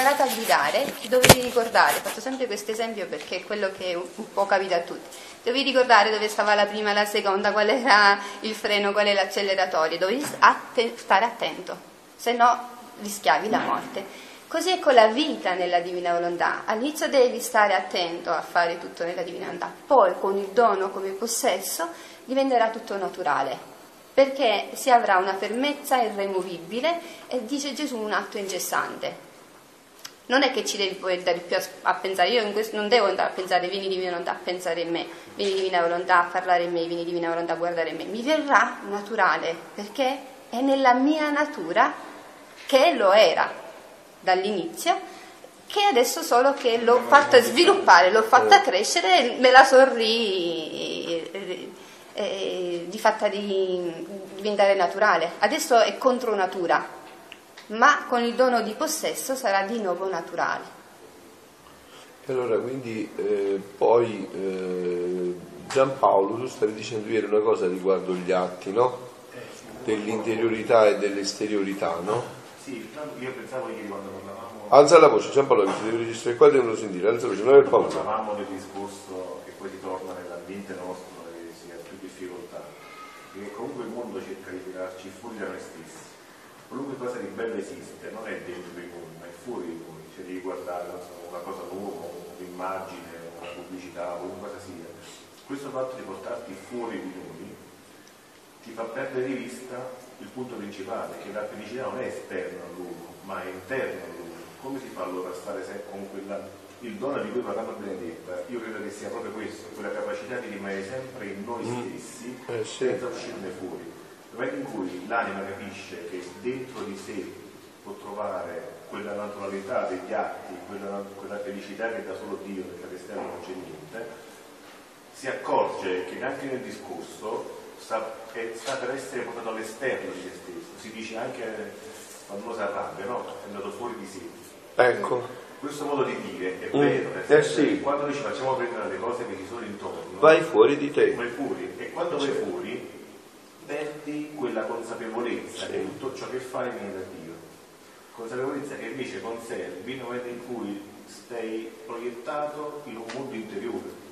imparato a guidare, dovevi ricordare, faccio sempre questo esempio perché è quello che un po' capita a tutti, dovevi ricordare dove stava la prima, la seconda, qual era il freno, qual è l'acceleratore, dovevi stare attento, se no rischiavi la morte. Così è con la vita nella divina volontà. All'inizio devi stare attento a fare tutto nella divina volontà, poi con il dono come possesso diventerà tutto naturale, perché si avrà una fermezza irremovibile e dice Gesù un atto incessante. Non è che ci devi poi andare più a, a pensare, io questo, non devo andare a pensare vieni divina volontà a pensare in me, vieni divina volontà a parlare in me, vieni divina volontà a guardare in me, mi verrà naturale perché è nella mia natura che lo era dall'inizio, che adesso solo che l'ho fatta sviluppare, l'ho fatta crescere, me la sorri eh, eh, di fatta di diventare naturale. Adesso è contro natura, ma con il dono di possesso sarà di nuovo naturale. Allora, quindi eh, poi eh, Giampaolo, tu stavi dicendo ieri una cosa riguardo gli atti, no? Dell'interiorità e dell'esteriorità, no? Sì, io pensavo ieri quando parlavamo... Alza la voce, Giampaolo, che ti devi registrare qua devono sentire, alza la voce, non è paura. Parlavamo del discorso che poi ritorna nell'ambiente nostro e si ha più difficoltà, che comunque il mondo cerca di tirarci fuori da noi stessi. Qualunque cosa di bello esiste, non è dentro di noi, ma è fuori di noi, cioè devi guardare una cosa nuova, un'immagine, una pubblicità, qualunque cosa sia. Questo fatto di portarti fuori di noi ti fa perdere di vista il punto principale, che la felicità non è esterna all'uomo, ma è interna all'uomo. Come si fa allora a stare sempre con quella, il dono di cui parlava Benedetta? Io credo che sia proprio questo, quella capacità di rimanere sempre in noi mm. stessi, eh, sì. senza uscirne fuori. Nel momento in cui l'anima capisce che dentro di sé può trovare quella naturalità degli atti, quella, quella felicità che da solo Dio, perché all'esterno non c'è niente, si accorge che anche nel discorso sta, è, sta per essere portato all'esterno di se stesso. Si dice anche quando si arrabbia, no? È andato fuori di sé. Ecco. Questo modo di dire è mm. vero, nel eh sì. quando noi ci facciamo prendere le cose che ci sono intorno, vai fuori di te. Vai fuori e quando vai fuori perdi quella consapevolezza sì. che tutto ciò che fai viene da Dio. Consapevolezza che invece conservi nel momento in cui stai proiettato in un mondo interiore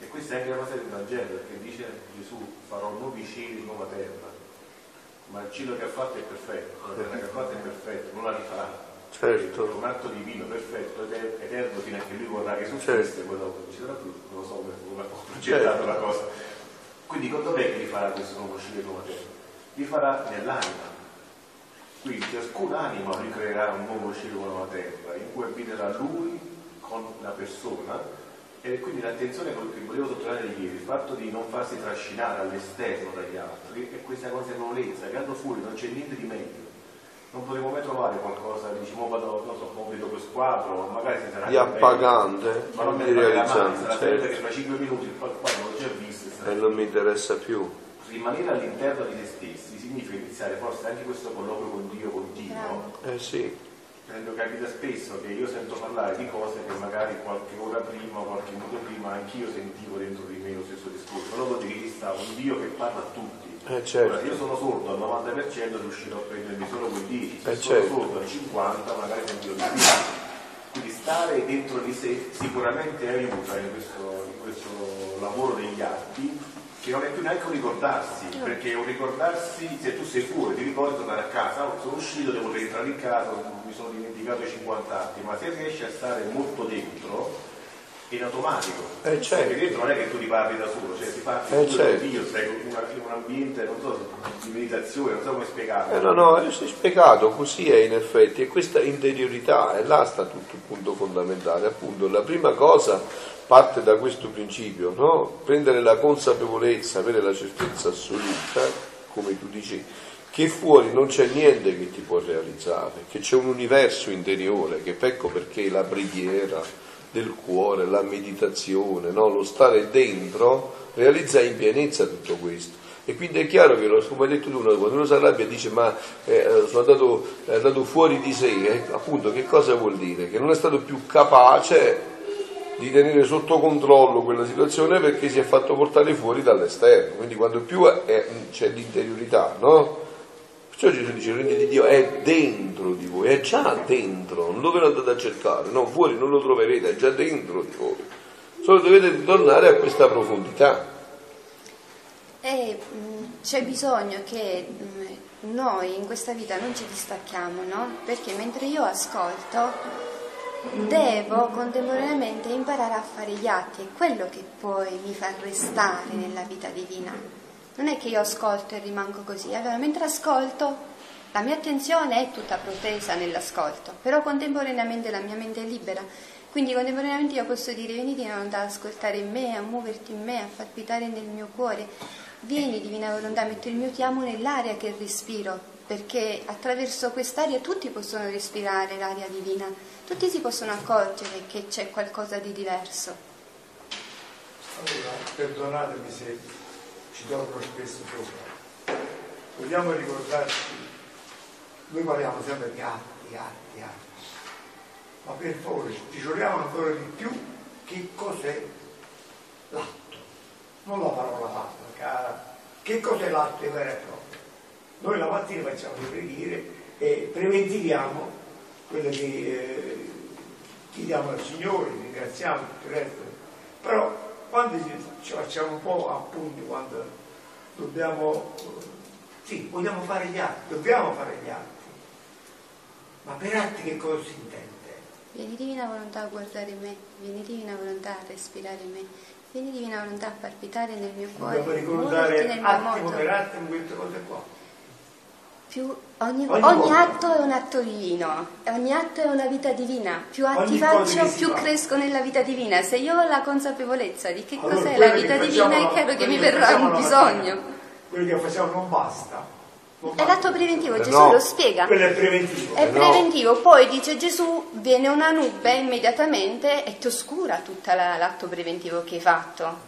e questa è anche la cosa del Vangelo, perché dice Gesù farò nuovi cieli, nuova terra. Ma il cielo che ha fatto è perfetto, la terra che ha fatto è perfetta, non la rifarà. Certo. È un atto divino, perfetto, eterno, fino a che lui vorrà che successe, certo. poi dopo non ci sarà più, non lo so come ho progettato certo. la cosa. Quindi dov'è che rifarà questo nuovo cielo e nuova terra? Rifarà nell'anima. Quindi ciascun anima ricreerà un nuovo cielo una terra, in cui abiterà lui con la persona e quindi l'attenzione che volevo sottolineare ieri, il fatto di non farsi trascinare all'esterno dagli altri è questa consapevolezza che hanno fuori non c'è niente di meglio. Non potremo mai trovare qualcosa, diciamo, vado, non so, compito questo quadro, magari si sarà di appagante, ma non mi realizzante, certo. che fra 5 minuti il quadro l'ho già visto e non mi interessa più. Rimanere all'interno di se stessi significa iniziare forse anche questo colloquio con Dio continuo. Eh sì Prendo capita spesso che io sento parlare di cose che magari qualche ora prima, qualche minuto prima, anch'io sentivo dentro di me lo stesso discorso. Però vuol dire che sta un Dio che parla a tutti. Eh certo. Ora, io sono sordo al 90%, riuscirò a prendermi solo quel 10, se eh sono certo. sordo al 50% magari di più. Quindi stare dentro di sé sicuramente aiuta in questo, in questo lavoro degli atti che non è più neanche un ricordarsi, perché un ricordarsi, se tu sei fuori, ti ricordi tornare a casa, oh, sono uscito, devo rientrare in casa, mi sono dimenticato i 50 atti, ma se riesci a stare molto dentro, in automatico. Eh, certo. Perché dentro non è che tu ti parli da solo, cioè ti parli eh, certo. Dio, stai in, in, un ambiente, non so, di meditazione, non so come spiegarlo. Eh, no, no, è spiegato, così è in effetti, e questa interiorità, e là sta tutto il punto fondamentale, appunto, la prima cosa parte da questo principio, no? prendere la consapevolezza, avere la certezza assoluta, come tu dici, che fuori non c'è niente che ti può realizzare, che c'è un universo interiore, che ecco perché la preghiera del cuore, la meditazione, no? lo stare dentro, realizza in pienezza tutto questo. E quindi è chiaro che, come hai detto tu, quando uno si arrabbia e dice ma eh, sono andato, è andato fuori di sé, eh, appunto che cosa vuol dire? Che non è stato più capace di tenere sotto controllo quella situazione perché si è fatto portare fuori dall'esterno. Quindi quando più è, c'è l'interiorità, no? Perciò Gesù dice il regno di Dio è dentro di voi, è già dentro, non dove lo andate a cercare, no, fuori non lo troverete, è già dentro di voi. Solo dovete ritornare a questa profondità. E mh, c'è bisogno che mh, noi in questa vita non ci distacchiamo, no? Perché mentre io ascolto, devo contemporaneamente imparare a fare gli atti, è quello che poi mi fa restare nella vita divina. Non è che io ascolto e rimango così. Allora, mentre ascolto, la mia attenzione è tutta protesa nell'ascolto, però contemporaneamente la mia mente è libera. Quindi contemporaneamente io posso dire vieni Divina Volontà ad ascoltare in me, a muoverti in me, a palpitare nel mio cuore. Vieni Divina Volontà, metto il mio ti amo nell'aria che respiro, perché attraverso quest'aria tutti possono respirare l'aria divina, tutti si possono accorgere che c'è qualcosa di diverso. Allora, perdonatemi se ci torno spesso sopra. Vogliamo ricordarci, noi parliamo sempre di atti, atti, atti, ma per favore diciamo ancora di più che cos'è l'atto, non la parola fatta, cara, che cos'è l'atto vero e proprio. Noi la mattina facciamo le preghiere e preventiviamo quello che eh, chiediamo al Signore, ringraziamo tutto il resto, però quando ci facciamo un po' appunti, quando dobbiamo, sì, vogliamo fare gli atti, dobbiamo fare gli atti, ma per atti che cosa si intende? Vieni divina volontà a guardare me, vieni divina volontà a respirare me, vieni divina volontà a palpitare nel mio cuore, dobbiamo ricordare attimo per attimo queste cose qua. Più ogni, ogni, ogni atto è un atto divino, ogni atto è una vita divina. Più atti ogni faccio, più cresco nella vita divina. Se io ho la consapevolezza di che allora, cos'è la vita divina, è chiaro che mi verrà un bisogno. Quello che facciamo non basta. È l'atto preventivo, eh Gesù no, lo spiega. Quello è preventivo. È eh preventivo, no. poi dice Gesù, viene una nube immediatamente e ti oscura tutto l'atto preventivo che hai fatto.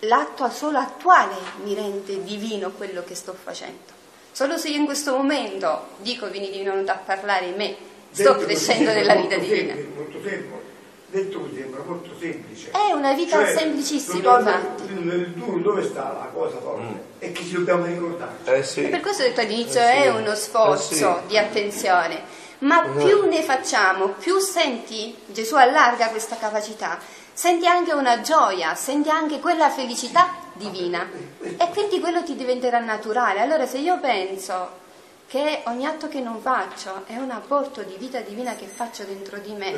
L'atto solo attuale mi rende divino quello che sto facendo. Solo se io in questo momento dico vieni di venuto a parlare in me, sto detto crescendo nella vita divina. Molto fermo, detto mi sembra molto semplice. È una vita cioè, semplicissima, infatti. Il duro dove sta la cosa forte? Mm. E che ci dobbiamo ricordare. Eh sì. E per questo ho detto all'inizio eh sì. è uno sforzo eh sì. di attenzione. Ma mm. più ne facciamo, più senti, Gesù allarga questa capacità, senti anche una gioia, senti anche quella felicità divina e quindi quello ti diventerà naturale. Allora se io penso che ogni atto che non faccio è un apporto di vita divina che faccio dentro di me.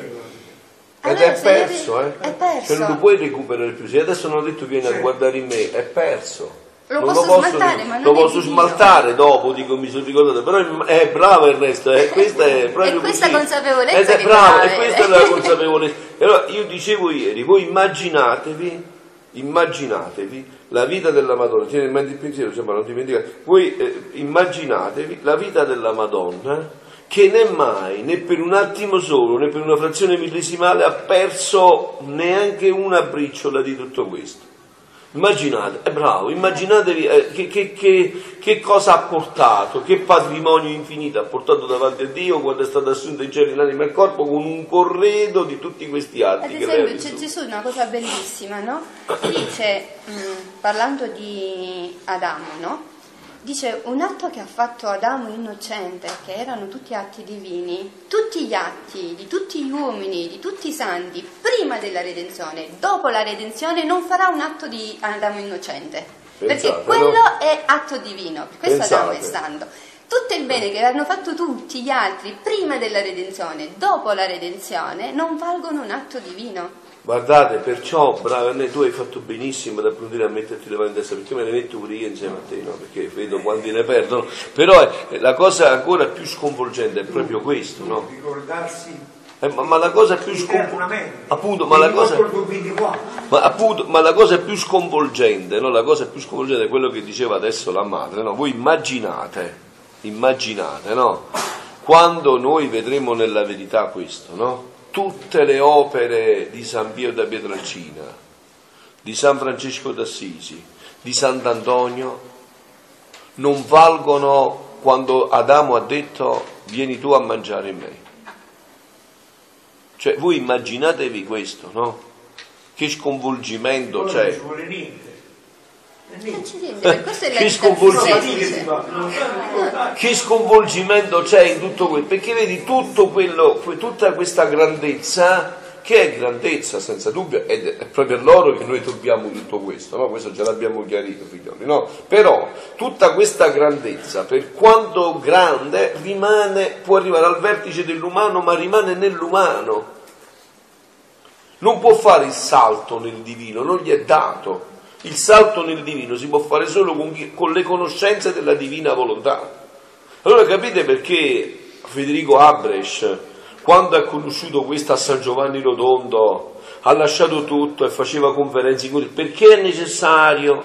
Allora, Ed è perso, io... eh? È perso. Cioè non lo puoi recuperare più. Se adesso non ho detto vieni a guardare in me, è perso. Lo non posso, lo posso smaltare, ma non lo posso smaltare dopo, dico mi sono ricordato, però è bravo Ernesto, eh, questa è proprio è questa così. consapevolezza Ed è bravo, e questa è la consapevolezza. E allora io dicevo ieri, voi immaginatevi, immaginatevi la vita della Madonna, tiene in mente il pensiero, cioè, non dimenticate, voi eh, immaginatevi la vita della Madonna che né mai, né per un attimo solo, né per una frazione millesimale ha perso neanche una briciola di tutto questo. Immaginate, è bravo, immaginatevi eh, che, che, che, che, cosa ha portato, che patrimonio infinito ha portato davanti a Dio quando è stato assunto in cielo l'anima e il corpo con un corredo di tutti questi atti. Ad esempio c'è Gesù una cosa bellissima, no? Dice, mh, mm, parlando di Adamo, no? Dice un atto che ha fatto Adamo innocente, che erano tutti atti divini, tutti gli atti di tutti gli uomini, di tutti i santi, prima della redenzione, dopo la redenzione, non farà un atto di Adamo innocente. Pensate, perché quello no? è atto divino, per questo Pensate. Adamo è santo. Tutto il bene che hanno fatto tutti gli altri prima della redenzione, dopo la redenzione, non valgono un atto divino. Guardate, perciò, bravo, tu hai fatto benissimo ad approfondire a metterti le mani in testa, perché me le metto pure io insieme a te, no? perché vedo quanti ne perdono. Però eh, la cosa ancora più sconvolgente è proprio questo, no? Ricordarsi eh, ma, ma, la cosa più sconvolgente appunto, ma la cosa, ma, appunto, ma la cosa più sconvolgente no? la cosa più sconvolgente è quello che diceva adesso la madre no? voi immaginate immaginate no? quando noi vedremo nella verità questo no? Tutte le opere di San Pio da Pietralcina, di San Francesco d'Assisi, di Sant'Antonio, non valgono quando Adamo ha detto vieni tu a mangiare in me. Cioè voi immaginatevi questo, no? Che sconvolgimento c'è. Non Che sconvolgimento. Che sconvolgimento c'è in tutto questo? Perché vedi tutto quello, tutta questa grandezza, che è grandezza senza dubbio, ed è proprio a loro che noi dobbiamo tutto questo, no? questo già l'abbiamo chiarito figlioli, no? Però tutta questa grandezza, per quanto grande, rimane, può arrivare al vertice dell'umano, ma rimane nell'umano. Non può fare il salto nel divino, non gli è dato. Il salto nel divino si può fare solo con, chi- con le conoscenze della divina volontà. Allora capite perché Federico Abresch, quando ha conosciuto questa a San Giovanni Rotondo, ha lasciato tutto e faceva conferenze cui perché è necessario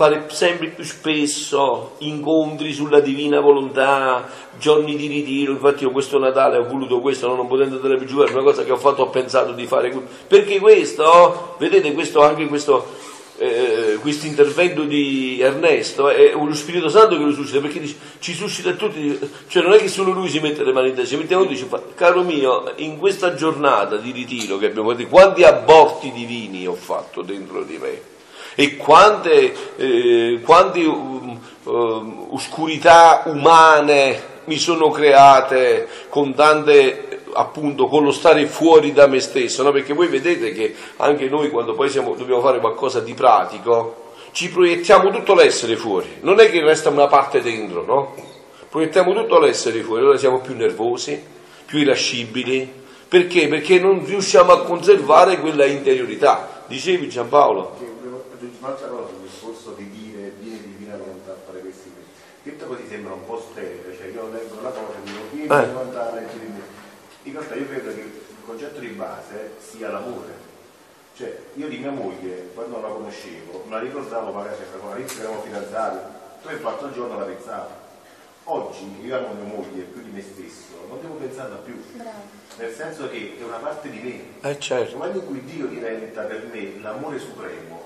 fare sempre più spesso incontri sulla divina volontà, giorni di ritiro, infatti io questo Natale ho voluto questo, no? non potendo andare più giù, è una cosa che ho fatto, ho pensato di fare, perché questo, vedete questo, anche questo, eh, questo intervento di Ernesto è uno Spirito Santo che lo suscita, perché dice, ci suscita tutti, cioè non è che solo lui si mette le mani in testa, ci mettiamo tutti, dice, fa- caro mio, in questa giornata di ritiro che abbiamo fatto, quanti aborti divini ho fatto dentro di me? e quante, eh, quante um, um, oscurità umane mi sono create con tante appunto con lo stare fuori da me stesso, no? perché voi vedete che anche noi quando poi siamo, dobbiamo fare qualcosa di pratico, ci proiettiamo tutto l'essere fuori, non è che resta una parte dentro, no? Proiettiamo tutto l'essere fuori, allora siamo più nervosi, più irascibili, perché? Perché non riusciamo a conservare quella interiorità. Dicevi Giampaolo? Un'altra cosa sul discorso di dire vieni divina volontà a fare questi. Detto così sembra un po' stereo, cioè io leggo la cosa e dico vieni Eh. volontà. In realtà io credo che il concetto di base sia l'amore. Cioè, io di mia moglie, quando non la conoscevo, me la ricordavo magari se all'inizio eravamo fidanzati, tre o quattro giorni la pensavo. Oggi io amo mia moglie più di me stesso, non devo pensarla più. Bravo. Nel senso che è una parte di me, Eh certo, momento in cui Dio diventa per me l'amore supremo,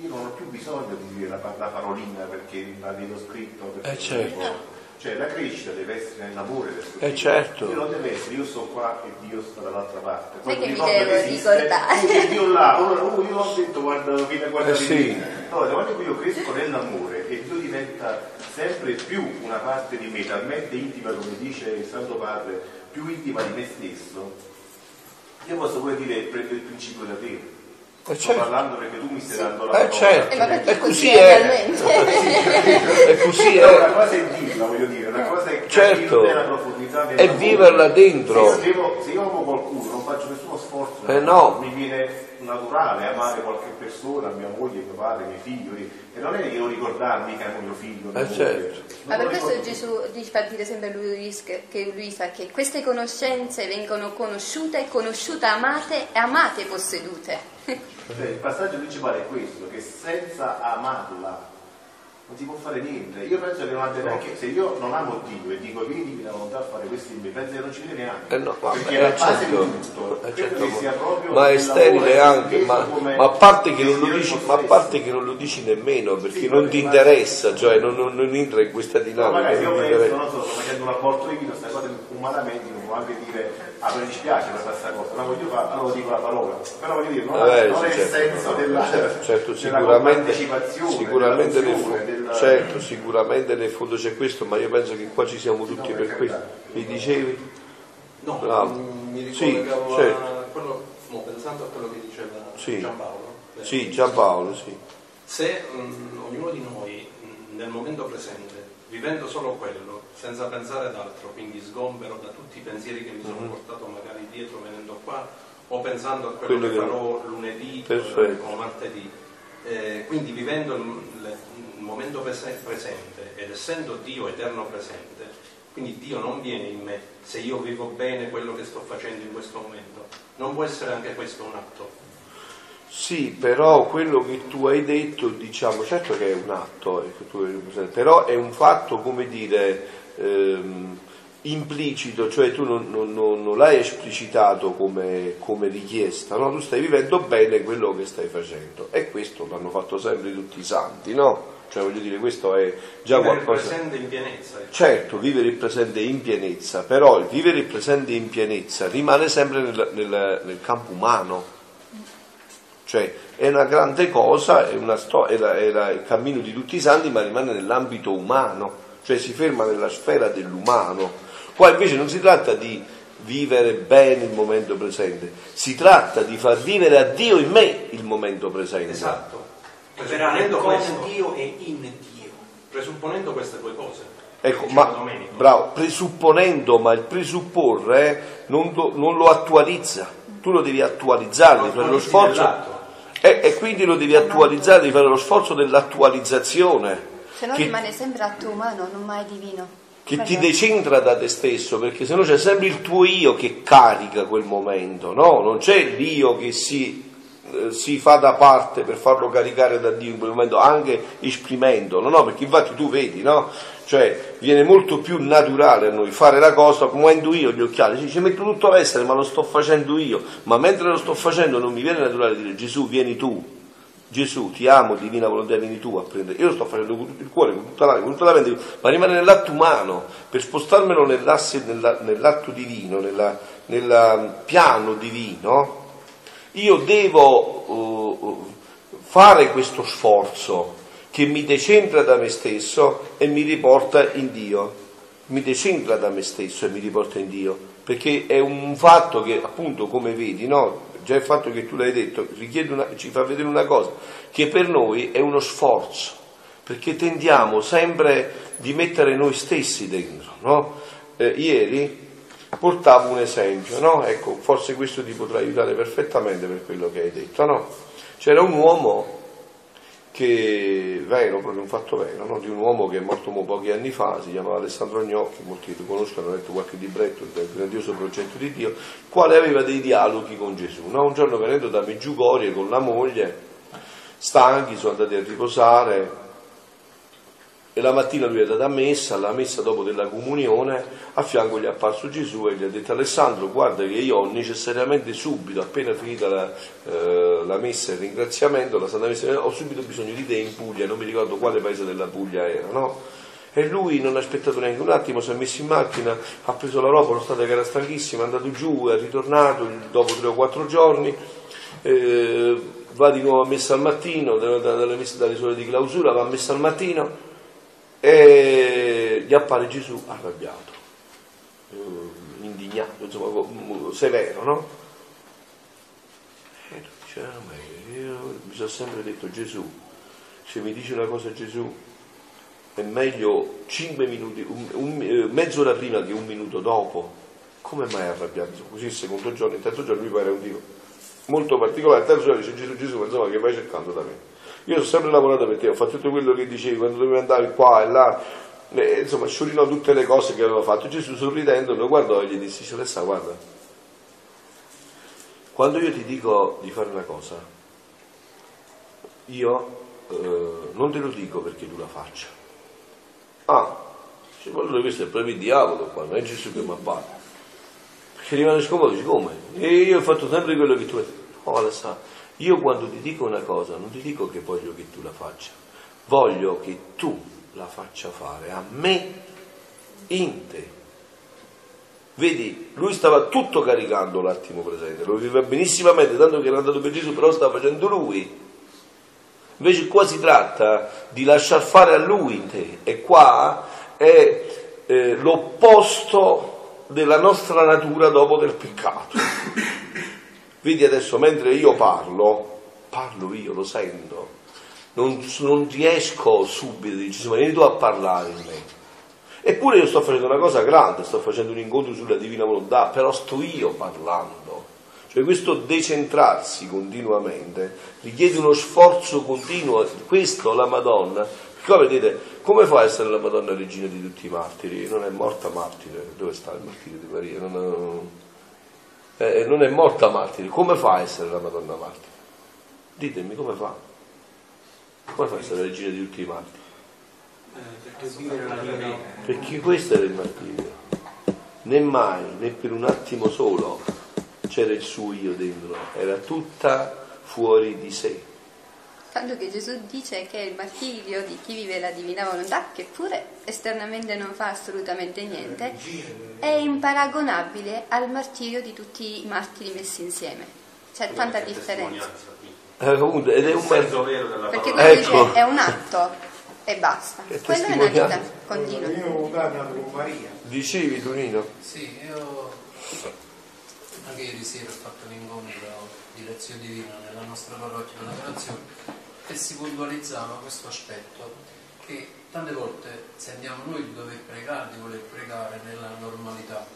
io non ho più bisogno di dire la, la parolina perché la vedo scritto. perché Eh, certo. Cioè la crescita deve essere nell'amore del suo Eh, Dio. certo. Io non deve essere io sto qua e Dio sta dall'altra parte. Che mi ricordo devo esiste, ricordare. Dio là, ora oh, io ho detto guarda, vieni a guardare Eh, sì. In cui io cresco nell'amore e Dio diventa sempre più una parte di me, talmente intima come dice il Santo Padre, più intima di me stesso, io posso pure dire prendo il principio da te. Eh, Sto certo. parlando perché tu mi stai dando la Eh, parola. certo. Eh, E così è è. e così No, una è. cosa è dirla, voglio dire, una cosa è Certo. capirne la profondità della E viverla dentro. Se io, devo- se io amo qualcuno, non faccio nessuno sforzo, Eh, no. mi viene naturale amare qualche persona, mia moglie, mio padre, miei figli, e non è che non ricordarmi che amo mio figlio, mia Eh, moglie. certo. Ma per questo ricordo. Gesù dice, fa dire sempre a Luisa che, che Luisa che queste conoscenze vengono conosciute, conosciute, amate e amate possedute. Cioè, il passaggio principale è questo, che senza amarla non si può fare niente. Io penso che non abbia neanche, se io non amo Dio e dico vieni divina volontà a fare questi impegni, penso che non ci viene neanche. Eh no, vabbè, perché la eh, base certo, di tutto, eh, credo certo, che sia proprio ma è il sterile anche, ma, ma a parte che non lo dici, di ma a parte che non lo dici nemmeno perché Sì, non ma- ti ma- interessa, cioè non, non- non entra in questa dinamica. magari se io penso, non so, sto facendo un aborto di vino, queste cose umanamente non può anche dire ah mi dispiace per questa cosa, ma voglio fare, allora dico la parola. Però voglio dire, non, Eh, non sì, è il certo, senso della, certo, certo, della sicuramente, compartecipazione, sicuramente, nel della- certo, sicuramente nel fondo c'è questo, ma io penso che qua ci siamo tutti per questo. Mi dicevi? No, Bravo. mm, mi Sì, ricollegavo certo. a quello, no, pensando a quello che diceva Sì. Giampaolo. eh, Sì, Giampaolo, sì. Se mm, ognuno di noi mm, nel momento presente, vivendo solo quello, senza pensare ad altro, quindi sgombero da tutti i pensieri che mi sono Mhm. portato magari dietro venendo qua, o pensando a quello, Quello che farò lunedì Perfetto. o martedì, eh, quindi vivendo il, il- il momento prese- presente ed essendo Dio eterno presente, quindi Dio non viene in me se io vivo bene quello che sto facendo in questo momento. Non può essere anche questo un atto. Sì, però quello che tu hai detto, diciamo, certo che è un atto, eh, però è un fatto, come dire, ehm, implicito, cioè tu non, non- non- l'hai esplicitato come, come richiesta, no? tu stai vivendo bene quello che stai facendo e questo l'hanno fatto sempre tutti i santi, no? Cioè voglio dire, questo è già Vivere il qualcosa... presente in pienezza. ecco. Certo, vivere il presente in pienezza, però il vivere il presente in pienezza rimane sempre nel, nel- nel campo umano. Cioè è una grande cosa, è, una sto- è, la- è la- il cammino di tutti i santi, ma rimane nell'ambito umano, cioè si ferma nella sfera dell'umano. Qua invece non si tratta di vivere bene il momento presente, si tratta di far vivere a Dio in me il momento presente. Esatto. Presupponendo con questo, Dio e in Dio. presupponendo queste due cose. Ecco, ma Domenico. bravo, presupponendo, ma il presupporre eh, non, lo, non lo attualizza, tu lo devi attualizzare, devi fare lo sforzo e, e quindi lo devi attualizzare, devi fare lo sforzo dell'attualizzazione Se no rimane sempre atto umano, non mai divino. che ti Quello- decentra da te stesso, perché sennò c'è sempre il tuo io che carica quel momento, no? Non c'è l'io che si, eh, si fa da parte per farlo caricare da Dio in quel momento, anche esprimendolo, no? Perché infatti tu vedi, no? Cioè viene molto più naturale a noi fare la cosa, muovendo io gli occhiali, sì, ci metto tutto l'essere, ma lo sto facendo io, ma mentre lo sto facendo non mi viene naturale dire Gesù vieni tu, Gesù, ti amo, divina volontà, vieni tu a prendere. Io lo sto facendo con tutto il cuore, con tutta l'anima, con tutta la mente, ma rimane nell'atto umano, per spostarmelo nell'asse- nella- nell'atto divino, nel piano divino, io devo eh, fare questo sforzo che mi decentra da me stesso e mi riporta in Dio. Mi decentra da me stesso e mi riporta in Dio, perché è un fatto che appunto come vedi, no? Già il fatto che tu l'hai detto una- ci fa vedere una cosa, che per noi è uno sforzo, perché tendiamo sempre di mettere noi stessi dentro. No? Eh, ieri portavo un esempio, no? ecco, forse questo ti potrà aiutare perfettamente per quello che hai detto. No? C'era un uomo che, vero, proprio un fatto vero, no? di un uomo che è morto mo pochi anni fa, si chiamava Alessandro Gnocchi, molti lo conoscono, hanno letto qualche libretto del grandioso progetto di Dio, quale aveva dei dialoghi con Gesù. no? Un giorno venendo da Meggiugorie con la moglie, stanchi, sono andati a riposare, e la mattina lui è andato a messa, alla messa dopo della comunione, a fianco gli è apparso Gesù e gli ha detto Alessandro guarda che io ho necessariamente subito, appena finita la, eh, la messa e il ringraziamento, la Santa Messa, ho subito bisogno di te in Puglia, non mi ricordo quale paese della Puglia era, no? E lui non ha aspettato neanche un attimo, si è messo in macchina, ha preso la roba, lo stato che era stanchissimo, è andato giù, è ritornato dopo tre o quattro giorni, eh, va di nuovo a messa al mattino, dalle, sole di clausura, va a messa al mattino e gli appare Gesù arrabbiato, eh, indignato, insomma, co- severo, no? E dice, "Ah, ma io mi sono sempre detto Gesù, se mi dice una cosa Gesù, è meglio 5 minuti, un- un- eh, mezz'ora prima che un minuto dopo. Come mai arrabbiato? Così il secondo giorno, il terzo giorno mi pare un Dio molto particolare. Il terzo giorno dice Gesù, Gesù, ma insomma che vai cercando da me? Io ho sempre lavorato per te, ho fatto tutto quello che dicevi, quando dovevi andare qua e là, eh, insomma, sciorinò tutte le cose che aveva fatto. Gesù sorridendo lo guardò e gli disse, Celesta, guarda, quando io ti dico di fare una cosa, io eh, non te lo dico perché tu la faccia. Ah, ma allora questo è proprio il diavolo qua, non è Gesù che mi appare. Perché rimane scomodo, dice come? E io ho fatto sempre quello che tu hai detto. No, Alessandro, io quando ti dico una cosa non ti dico che voglio che tu la faccia, voglio che tu la faccia fare a me in te. Vedi, lui stava tutto caricando l'attimo presente, lo viveva benissimamente, tanto che era andato per Gesù, però stava facendo lui. Invece qua si tratta di lasciar fare a lui in te e qua è eh, l'opposto della nostra natura dopo del peccato. Vedi adesso, mentre io parlo, parlo io, lo sento, non, non riesco subito, dici, vieni tu a parlare in me. Eppure io sto facendo una cosa grande, sto facendo un incontro sulla divina volontà, però sto io parlando. Cioè questo decentrarsi continuamente richiede uno sforzo continuo, questo la Madonna, perché vedete, come fa a essere la Madonna regina di tutti i martiri? Non è morta martire, dove sta il martirio di Maria? Non, eh, non è morta martire, come fa a essere la Madonna martire? Ditemi come fa? Come fa a essere la regina di tutti i martiri? Perché questo era il martirio. Né mai, né per un attimo solo c'era il suo io dentro, era tutta fuori di sé. Tanto che Gesù dice che il martirio di chi vive la divina volontà, che pure esternamente non fa assolutamente niente, è imparagonabile al martirio di tutti i martiri messi insieme. C'è tanta differenza. qui. Eh, appunto, ed è un senso vero della Perché quello Ecco. dice è un atto e basta. È Quello è una vita continua. Io ho con Maria. Dicevi Tonino? Sì, io anche ieri sera ho fatto un incontro di lezione divina nella nostra parrocchia della Federazione e si puntualizzava questo aspetto che tante volte sentiamo noi di dover pregare, di voler pregare nella normalità,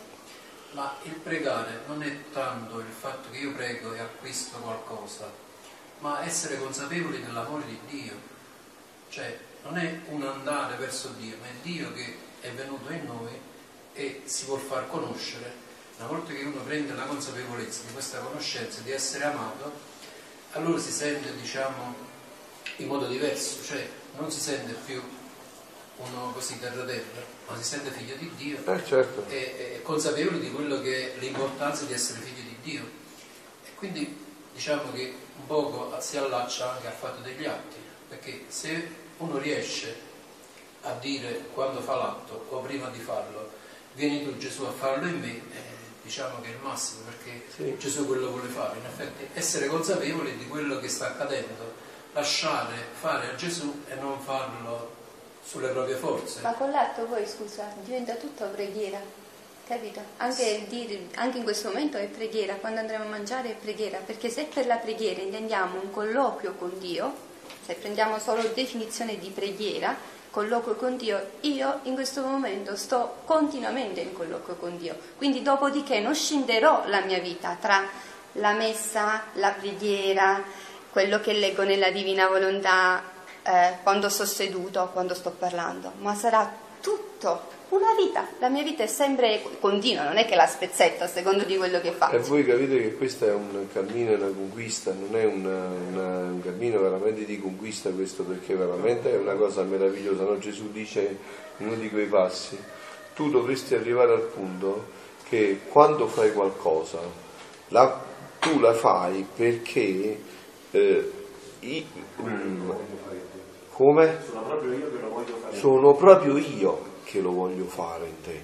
ma il pregare non è tanto il fatto che io prego e acquisto qualcosa, ma essere consapevoli dell'amore di Dio, cioè non è un andare verso Dio, ma è Dio che è venuto in noi e si vuol far conoscere. Una volta che uno prende la consapevolezza di questa conoscenza, di essere amato, allora si sente, diciamo, in modo diverso, cioè non si sente più uno così terra terra, ma si sente figlio di Dio Eh certo. e, e consapevoli di quello che è l'importanza di essere figli di Dio. E quindi diciamo che un poco si allaccia anche al fatto degli atti, perché se uno riesce a dire quando fa l'atto o prima di farlo, vieni tu Gesù a farlo in me, eh, diciamo che è il massimo, perché Sì. Gesù quello vuole fare, in effetti essere consapevoli di quello che sta accadendo, lasciare fare a Gesù e non farlo sulle proprie forze. Ma con l'atto poi, scusa, diventa tutto preghiera, capito? Anche, dire- anche in questo momento è preghiera, quando andremo a mangiare è preghiera, perché se per la preghiera intendiamo un colloquio con Dio, se prendiamo solo definizione di preghiera, colloquio con Dio, io in questo momento sto continuamente in colloquio con Dio, quindi dopodiché non scenderò la mia vita tra la messa, la preghiera, quello che leggo nella divina volontà, eh, quando sto seduto, quando sto parlando, ma sarà tutto una vita. La mia vita è sempre continua, non è che la spezzetto a secondo di quello che E faccio. voi capite che questo è un cammino, una conquista, non è una- una- un cammino veramente di conquista questo perché veramente è una cosa meravigliosa. no? Gesù dice in uno di quei passi, tu dovresti arrivare al punto che quando fai qualcosa, la- tu la fai perché... eh, i- mm, come? Sono proprio io che lo voglio fare. sono proprio io che lo voglio fare in te.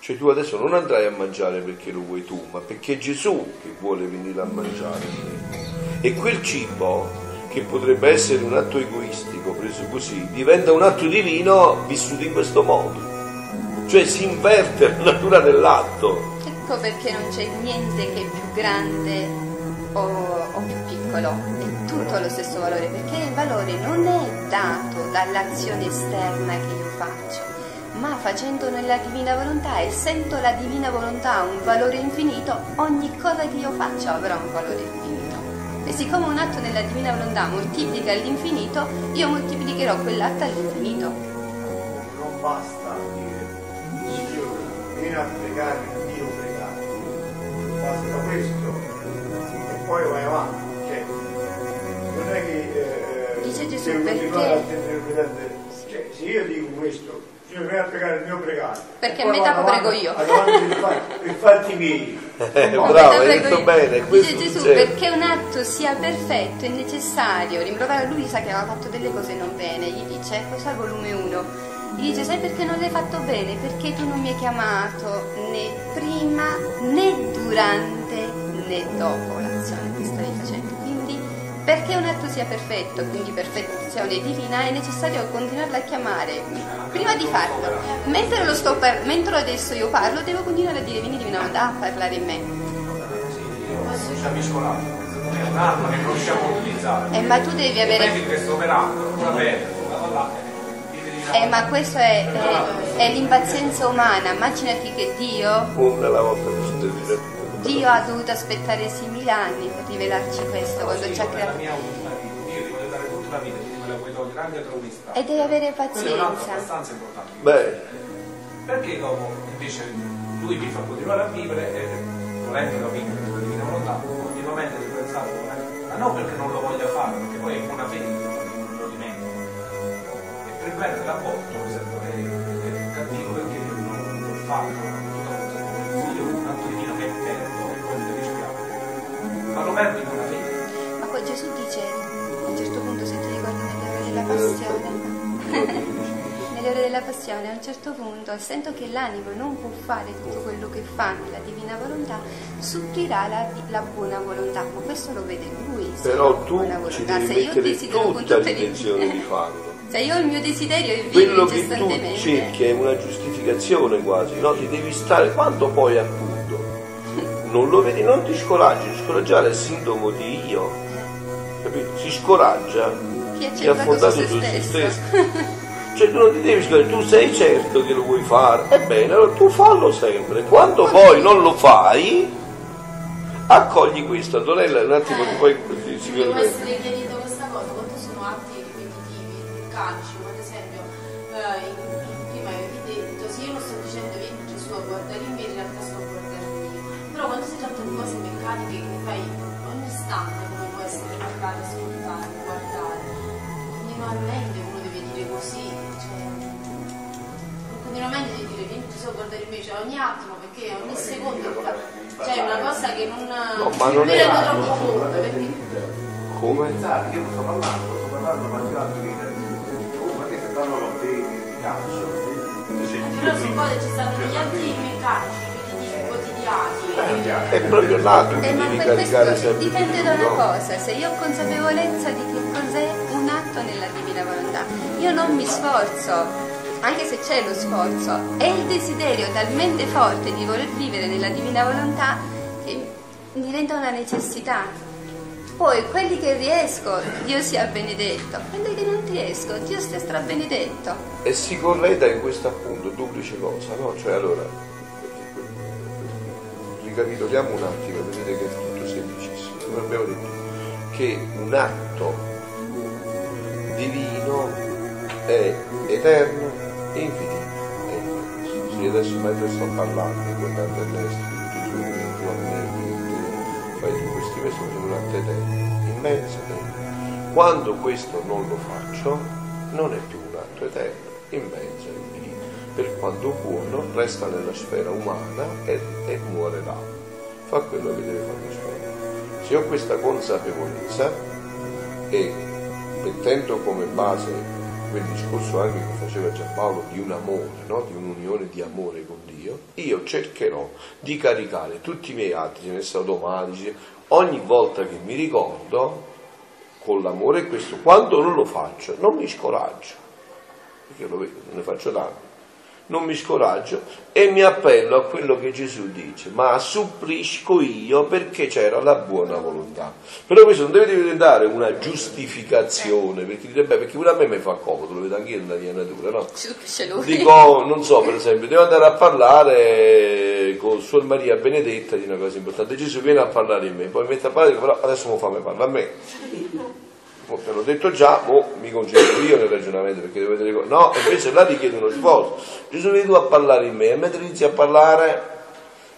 Cioè tu adesso non andrai a mangiare perché lo vuoi tu, ma perché è Gesù che vuole venire a mangiare in te. E quel cibo, che potrebbe essere un atto egoistico preso così, diventa un atto divino vissuto in questo modo. Cioè si inverte la natura dell'atto. Ecco perché non c'è niente che è più grande o, o più piccolo, tutto lo stesso valore, perché il valore non è dato dall'azione esterna che io faccio, ma facendo nella divina volontà e sento la divina volontà un valore infinito, ogni cosa che io faccio avrà un valore infinito. E siccome un atto nella divina volontà moltiplica all'infinito, io moltiplicherò quell'atto all'infinito. Non basta dire, Signore, vieni a pregare mio pregato. Basta questo e poi vai avanti. Non è che eh, Dice Gesù, devo perché- continuare a tenere presente. Cioè, se io dico questo, Signore, vieni a pregare il mio pregato. Perché e poi a metà vado prego io. avanti per fatti miei. Eh, Come bravo, hai detto io. bene. Dice Gesù, succede. perché un atto sia perfetto è necessario rimproverare lui sa che aveva fatto delle cose non bene, gli dice, questo è il volume 1, gli dice sai perché non l'hai fatto bene? Perché tu non mi hai chiamato né prima né durante né dopo perché un atto sia perfetto, quindi perfezione divina, è necessario continuarla a chiamare prima di farlo. Mentre, lo sto par- mentre adesso io parlo, devo continuare a dire vieni divina volontà a parlare in me. non ci capisco l'altro, non è un'arma che non riusciamo a utilizzare. Eh, ma tu devi avere Vedi che sto operando, va bene, vado là, eh, Eh, ma questo è, è- è l'impazienza umana. Immaginati che Dio. Dio ha dovuto aspettare 6.000 anni per rivelarci questo quando ci ha creato. E devi avere pazienza. abbastanza importante. Beh, Perché dopo invece lui mi fa continuare a vivere e volendo la vita per la divina volontà, continuamente pensare, ma non perché non lo voglia fare, perché poi è buona fede. E il bene dell'aborto, per esempio, è, è cattivo perché non fa, il figlio un atto divino che perdo e poi mi dispiace. Ma lo perdo in buona fede. Ma poi Gesù dice, a un certo punto se ti ricordi nella, nella passione, migliore della passione, a un certo punto, essendo che l'animo non può fare tutto quello che fa nella divina volontà, supplirà la, la buona volontà, ma questo lo vede lui. se Però la tu ci devi mettere desidero con tutta l'intenzione di farlo. Se io ho il mio desiderio e vivo Quello che tu cerchi è una giustificazione quasi, no? Ti devi stare, quando poi appunto non lo vedi, non ti scoraggi, scoraggiare è sintomo di io, capito? Si scoraggia chi è è centrato affondato su se stesso. Cioè tu non ti devi scoraggiare, tu sei certo che lo vuoi fare, ebbene allora tu fallo sempre, quando poi non lo fai, accogli questo, Antonella un attimo che poi si Devo sicuramente. Vulcanici, come ad esempio eh, in- in- prima avevi detto, se io non sto dicendo vieni Gesù a guardare in me, in realtà sto guardando io. Però quando si tratta di cose meccaniche che fai ogni istante, come può essere parlare, ascoltare, guardare, continuamente uno deve dire così, cioè, continuamente devi dire vieni Gesù a guardare in me, cioè ogni attimo, perché ogni secondo cioè è una cosa che non, No, ma non mi è- troppo conto, perché Come? Io sto parlando, sto parlando ma se fanno lotte di calcio. Però sul quale ci stanno degli atti meccanici, quotidiani. È proprio là tu Eh, devi per caricare questo sempre dipende di da una cosa, se io ho consapevolezza di che cos'è un atto nella divina volontà, io non mi sforzo, anche se c'è lo sforzo, è il desiderio talmente forte di voler vivere nella divina volontà che diventa una necessità. Poi quelli che riesco, Dio sia benedetto, quelli che non riesco, Dio stia strabenedetto. E si correda in questo appunto duplice cosa, no? Cioè allora, ricapitoliamo un attimo, vedete che è tutto semplicissimo. Come abbiamo detto, che un atto divino è eterno e infinito. E adesso mentre sto parlando, guardando all'estero, Gesù un atto eterno, immenso eterno. Quando questo non lo faccio, non è più un atto eterno, immenso e infinito. Per quanto buono resta nella sfera umana e, e muore là. Fa quello che deve fare la sfera. Se ho questa consapevolezza e mettendo come base quel discorso anche che faceva Giampaolo di un amore, no? di un'unione di amore con Dio, io cercherò di caricare tutti i miei atti, ce ne sono automatici, ogni volta che mi ricordo, con l'amore questo, quando non lo faccio, non mi scoraggio, perché lo vedo, non ne faccio tanto, non mi scoraggio e mi appello a quello che Gesù dice, ma supplisco io perché c'era la buona volontà. Però questo non deve diventare una giustificazione, perché direbbe, perché pure a me mi fa comodo, lo vedo anch'io nella mia natura, no? Dico, non so, per esempio, devo andare a parlare con Suor Maria Benedetta di una cosa importante. Gesù viene a parlare in me, poi mette a parlare, però adesso mi fammi parlare a me. Te l'ho detto già, mo mi concentro io nel ragionamento perché devo vedere. No, invece là ti chiede uno sforzo. Gesù vieni tu a parlare in me, e mentre inizi a parlare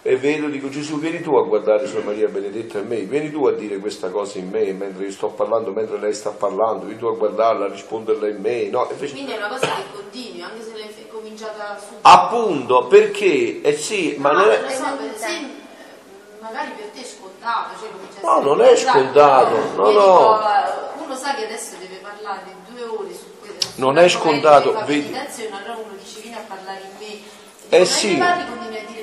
e vedo, dico Gesù vieni tu a guardare Suor Maria Benedetta in me, vieni tu a dire questa cosa in me mentre io sto parlando, mentre lei sta parlando, vieni tu a guardarla, a risponderla in me. No, invece Quindi è una cosa che continua, anche se l'hai cominciata subito. Appunto, perché, eh sì, ma non lo è, so, per esempio, eh, magari per te è scontato. Cioè No, non è scontato. no, no. dico, eh, uno sa che adesso deve parlare due ore su questo. Non è scontato, vedi. allora uno dice vieni a parlare in me. Eh sì. parli continui a dire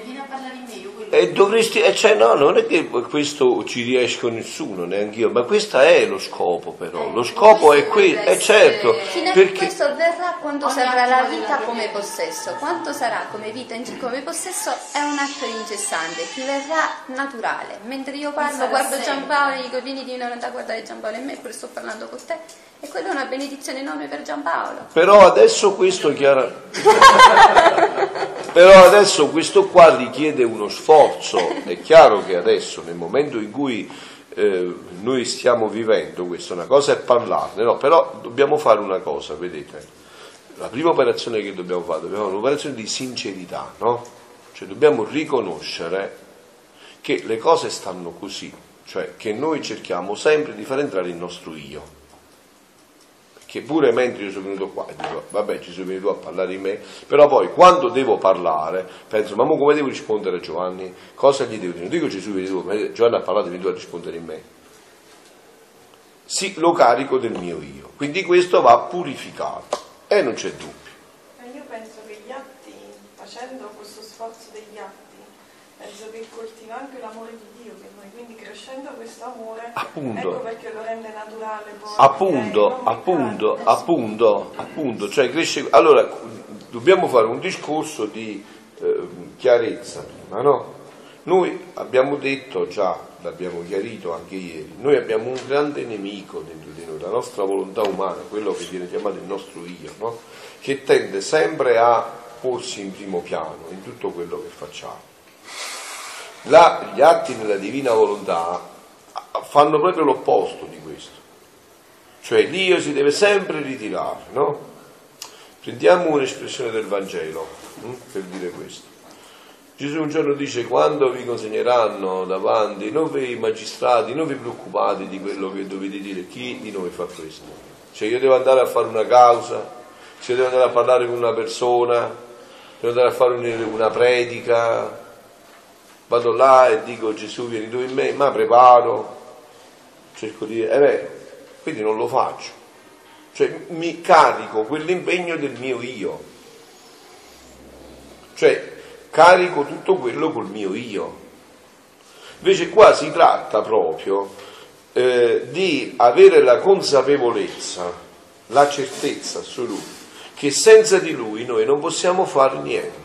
E dovresti, e cioè no, non è che questo ci riesco nessuno, neanche io, ma questo è lo scopo però, lo scopo è quello, è certo, Fino a che perché questo avverrà quando sarà la vita come possesso. Quanto sarà come vita in- come possesso è un atto incessante, ti verrà naturale. Mentre io parlo, guardo sempre. Giampaolo e dico vieni di una a guardare Giampaolo in me, pure sto parlando con te. E quella è una benedizione enorme per Giampaolo. però adesso questo chiara... però adesso questo qua richiede uno sforzo, è chiaro che adesso nel momento in cui eh, noi stiamo vivendo questo, una cosa è parlarne, no, però dobbiamo fare una cosa, vedete, la prima operazione che dobbiamo fare, dobbiamo fare un'operazione di sincerità, no? Cioè dobbiamo riconoscere che le cose stanno così, cioè che noi cerchiamo sempre di far entrare il nostro io. Che pure mentre io sono venuto qua dico, vabbè ci sono venuto a parlare in me, però poi quando devo parlare, penso, ma come devo rispondere a Giovanni? Cosa gli devo dire? Non dico Gesù, vieni tu, ma Giovanni ha parlato, vieni tu a rispondere in me. Sì, lo carico del mio io. Quindi questo va purificato e non c'è dubbio. Ma io facendo questo sforzo degli atti, penso che coltiva anche l'amore di Dio per noi, quindi crescendo questo amore, Appunto. ecco perché lo rende naturale poi. Appunto, appunto, appunto, appunto, cioè cresce. Allora, dobbiamo fare un discorso di eh, chiarezza prima, no? Noi abbiamo detto già, l'abbiamo chiarito anche ieri, noi abbiamo un grande nemico dentro di noi, la nostra volontà umana, quello che viene chiamato il nostro io, no? Che tende sempre a porsi in primo piano in tutto quello che facciamo. Là, gli atti della divina volontà fanno proprio l'opposto di questo. Cioè l'io si deve sempre ritirare, no? Prendiamo un'espressione del Vangelo hm, per dire questo. Gesù un giorno dice quando vi consegneranno davanti, non vi magistrati, non vi preoccupate di quello che dovete dire, chi di noi fa questo? Cioè io devo andare a fare una causa, se io devo andare a parlare con una persona, devo andare a fare un- una predica, vado là e dico Gesù vieni tu in me, ma preparo, cerco di è vero, quindi non lo faccio. Cioè mi carico quell'impegno del mio io. Cioè carico tutto quello col mio io. Invece qua si tratta proprio eh, di avere la consapevolezza, la certezza assoluta, che senza di lui noi non possiamo fare niente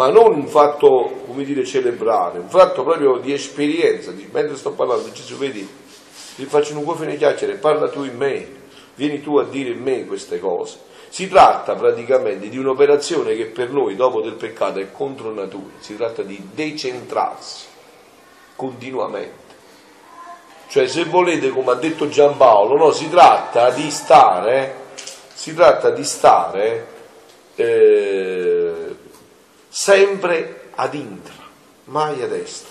ma non un fatto, come dire, celebrare, un fatto proprio di esperienza, di- mentre sto parlando, Gesù vedi, ti faccio un cuore di chiacchiere, parla tu in me, vieni tu a dire in me queste cose. Si tratta praticamente di un'operazione che per noi dopo del peccato è contro natura, si tratta di decentrarsi continuamente. Cioè se volete, come ha detto Giampaolo, no, si tratta di stare, si tratta di stare eh, sempre ad intra, mai a destra.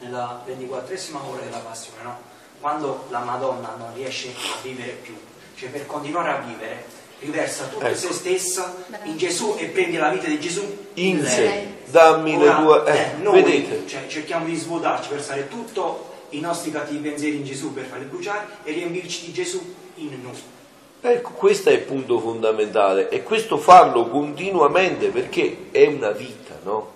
nella ventiquattresima ora della passione, no? quando la Madonna non riesce a vivere più, cioè per continuare a vivere, riversa tutto Ecco. se stessa in Gesù e prende la vita di Gesù In lei. sé, dammi le Ora, tue... eh, Eh, noi vedete? cioè, cerchiamo di svuotarci, versare tutto i nostri cattivi pensieri in Gesù per farli bruciare e riempirci di Gesù in noi. Ecco, questo è il punto fondamentale e questo farlo continuamente perché è una vita, no?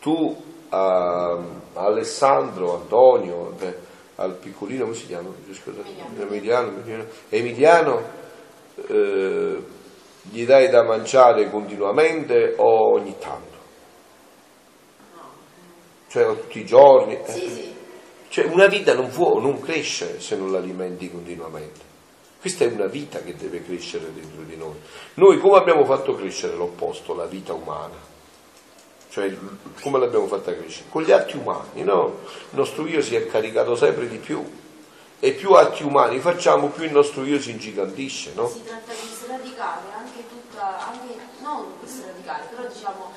Tu, a Alessandro, Antonio, beh, al piccolino, come si chiama? Scusate, Emiliano, Emiliano, Emiliano, eh, gli dai da mangiare continuamente o ogni tanto? Cioè tutti i giorni? Eh. Sì, sì. Cioè una vita non può non crescere se non l'alimenti continuamente. Questa è una vita che deve crescere dentro di noi. Noi come abbiamo fatto crescere l'opposto, la vita umana? Cioè come l'abbiamo fatta crescere? Con gli atti umani, no? Il nostro io si è caricato sempre di più e più atti umani facciamo più il nostro io si ingigantisce, no? Si tratta di sradicare anche tutta, anche, non di sradicare, però diciamo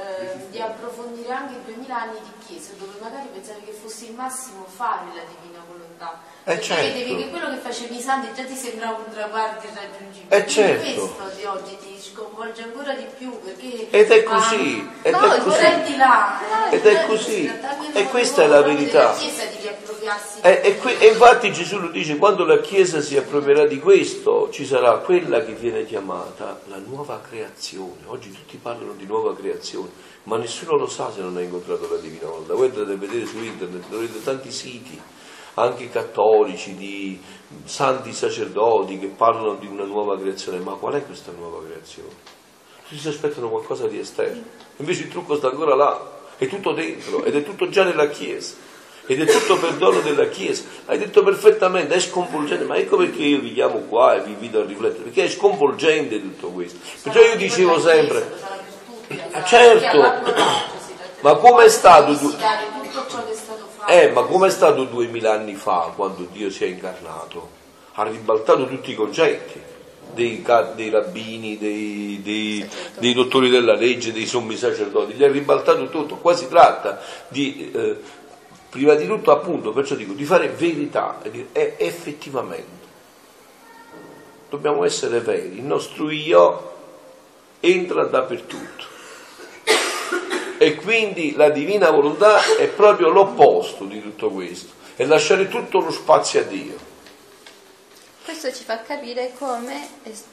eh, di approfondire anche i 2000 anni di Chiesa, dove magari pensavi che fosse il massimo fare la divina volontà. Eh, Perché certo. vedevi che quello che facevi i santi già ti sembrava un traguardo irraggiungibile. Eh, certo. questo di oggi ti sconvolge ancora di più perché Ed è ah, così, ed no, è così. vorrei là, eh, Ed è cioè, così. E di questa è la verità. di E, e que- e infatti Gesù lo dice, quando la Chiesa si approverà di questo, ci sarà quella che viene chiamata la nuova creazione. Oggi tutti parlano di nuova creazione, ma nessuno lo sa se non ha incontrato la Divina Volontà. Voi a vedere su internet, troverete tanti siti, anche cattolici, di santi sacerdoti che parlano di una nuova creazione. Ma qual è questa nuova creazione? Tutti si aspettano qualcosa di esterno, invece il trucco sta ancora là, è tutto dentro ed è tutto già nella Chiesa. Ed è tutto perdono della Chiesa. Hai detto perfettamente, è sconvolgente, ma ecco perché io vi chiamo qua e vi invito a riflettere, perché è sconvolgente tutto questo. Perciò io dicevo sempre, Ah, certo, ma come è stato du- tutto ciò che è stato eh, ma duemila anni fa, quando Dio si è incarnato? Ha ribaltato tutti i concetti dei, dei rabbini, dei, dei- dei dottori della legge, dei sommi sacerdoti, li ha ribaltato tutto. Qua si tratta di, eh, prima di tutto appunto, perciò dico, di fare verità, dire, eh, effettivamente. Dobbiamo essere veri, il nostro io entra dappertutto. E quindi la divina volontà è proprio l'opposto di tutto questo, è lasciare tutto lo spazio a Dio. Questo ci fa capire come,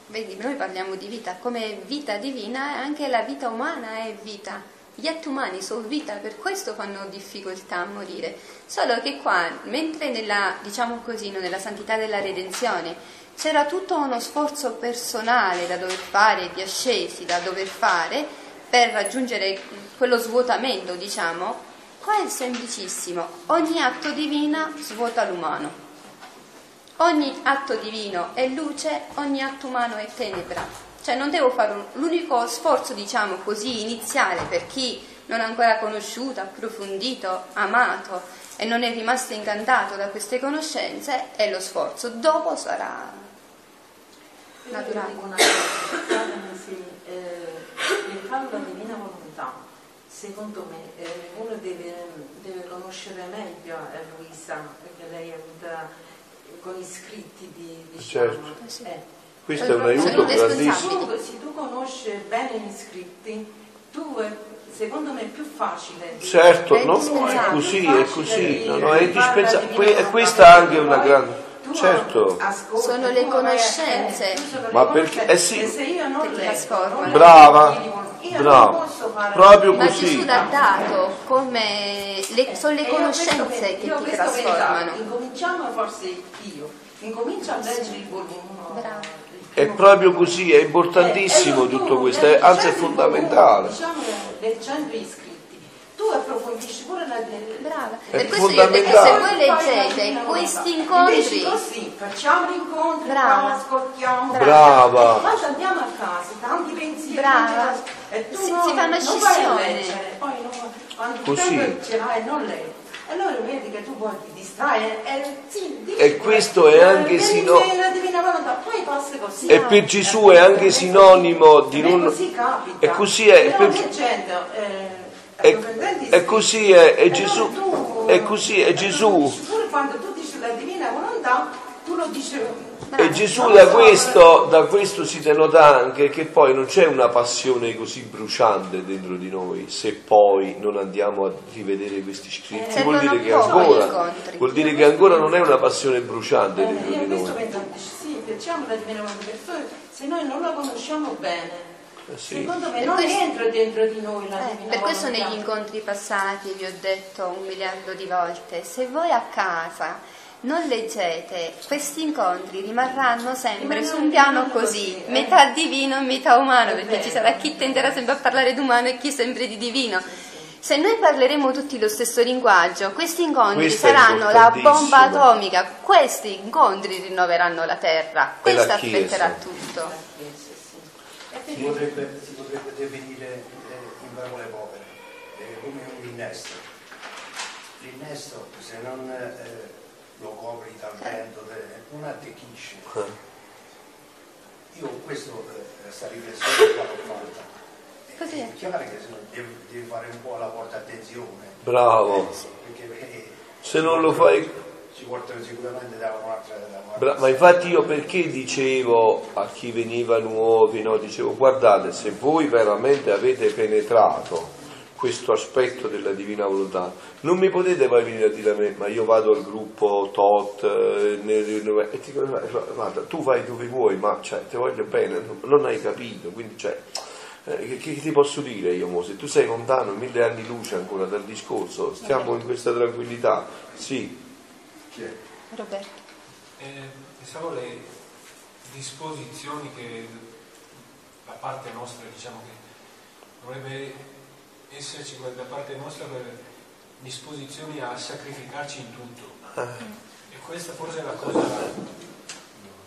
vedi, noi parliamo di vita, come vita divina anche la vita umana è vita. Gli atti umani sono vita, per questo fanno difficoltà a morire. Solo che qua, mentre nella, diciamo così, nella santità della redenzione c'era tutto uno sforzo personale da dover fare, di ascesi da dover fare per raggiungere quello svuotamento, diciamo, qua è semplicissimo. Ogni atto divino svuota l'umano. Ogni atto divino è luce, ogni atto umano è tenebra. Cioè non devo fare un, l'unico sforzo, diciamo così, iniziale per chi non ha ancora conosciuto, approfondito, amato e non è rimasto incantato da queste conoscenze, è lo sforzo. Dopo sarà naturale. Una cosa, sì, eh, nel fare la divina volontà, secondo me eh, uno deve, deve conoscere meglio eh, Luisa, perché lei è avuta con i scritti di, diciamo, Certo. eh. Questo è un aiuto grandissimo. Tu, se tu conosci bene gli scritti, tu eh, secondo me è più facile. Certo, è no, è così, è così, di- no, no, è di indispensabile, e questa è anche una grande, tu certo, ascolti, Sono le conoscenze eh, sono le Ma perché- conoscenze. eh sì. Se io non Che leggo, trasformano. Brava, io non brava, posso fare proprio Ma così. Gesù l'ha dato come le- sono le E conoscenze che io ti questo trasformano. pensavo, Incominciamo forse io, incomincio a leggere il volume. Brava. È proprio così, è importantissimo Eh, tutto tu, questo, è- anzi è il fondamentale. Diciamo leggendo scritti, tu approfondisci pure la Brava. È Per questo io detto, se fondamentale. voi leggete questi incontri, così, facciamo l'incontro, ascoltiamo. Brava. E poi andiamo a casa, tanti pensieri. Brava. E tu Si- non, si fa una non vai a scissione. leggere, poi non, quando Così. ce l'hai non leggi. E allora vedi che tu poi ti distrai e, e, sì, dici E questo è anche eh, sino- vieni la divina volontà, poi passa così. E per Gesù è anche sinonimo di me non... così capita. E così è, Però per- leggendo, eh, E, e così è, e e Gesù, tu- è così, è Gesù. Quando tu dici la divina volontà, tu lo dici. E Gesù da questo, da questo si denota anche che poi non c'è una passione così bruciante dentro di noi se poi non andiamo a rivedere questi scritti. Eh, Vuol dire che ancora, vuol dire che ancora non è una passione bruciante Eh, dentro di noi. penso, dici, sì, facciamo la divina volontà, perché se noi non la conosciamo bene, sì. secondo me Per non questo- entra dentro di noi la Eh, per questo volontà. negli incontri passati vi ho detto un miliardo di volte, se voi a casa non leggete, questi incontri rimarranno sempre su un piano così, metà divino e metà umano, perché ci sarà chi tenderà sempre a parlare d'umano e chi sempre di divino. Se noi parleremo tutti lo stesso linguaggio, questi incontri Questo saranno la bomba atomica, questi incontri rinnoveranno la terra, questo Chiesa. aspetterà tutto. Si potrebbe, si potrebbe definire eh, in parole povere eh, come un innesto. L'innesto, se non eh, lo copri dal vento, te- non attecchisce. Io questo, eh, questa riflessione qua l'ho fatta. Così è. È chiaro che se no devi, devi fare un po' la porta attenzione. Bravo. Perché eh, Se non lo fai... ci portano sicuramente da un'altra Bra- ma infatti io perché dicevo a chi veniva nuovi, no? dicevo guardate se voi veramente avete penetrato questo aspetto della divina volontà, non mi potete poi venire a dire a me, ma io vado al gruppo tot, eh, e ti dico, guarda, tu vai dove vuoi, ma cioè, ti voglio bene, non, non hai capito, quindi cioè, eh, che, che ti posso dire io, mo? se tu sei lontano, mille anni luce ancora dal discorso, stiamo in questa tranquillità, sì, Roberto. Eh, pensavo alle disposizioni che da parte nostra diciamo che dovrebbe esserci da parte nostra per disposizioni a sacrificarci in tutto e questa forse è la cosa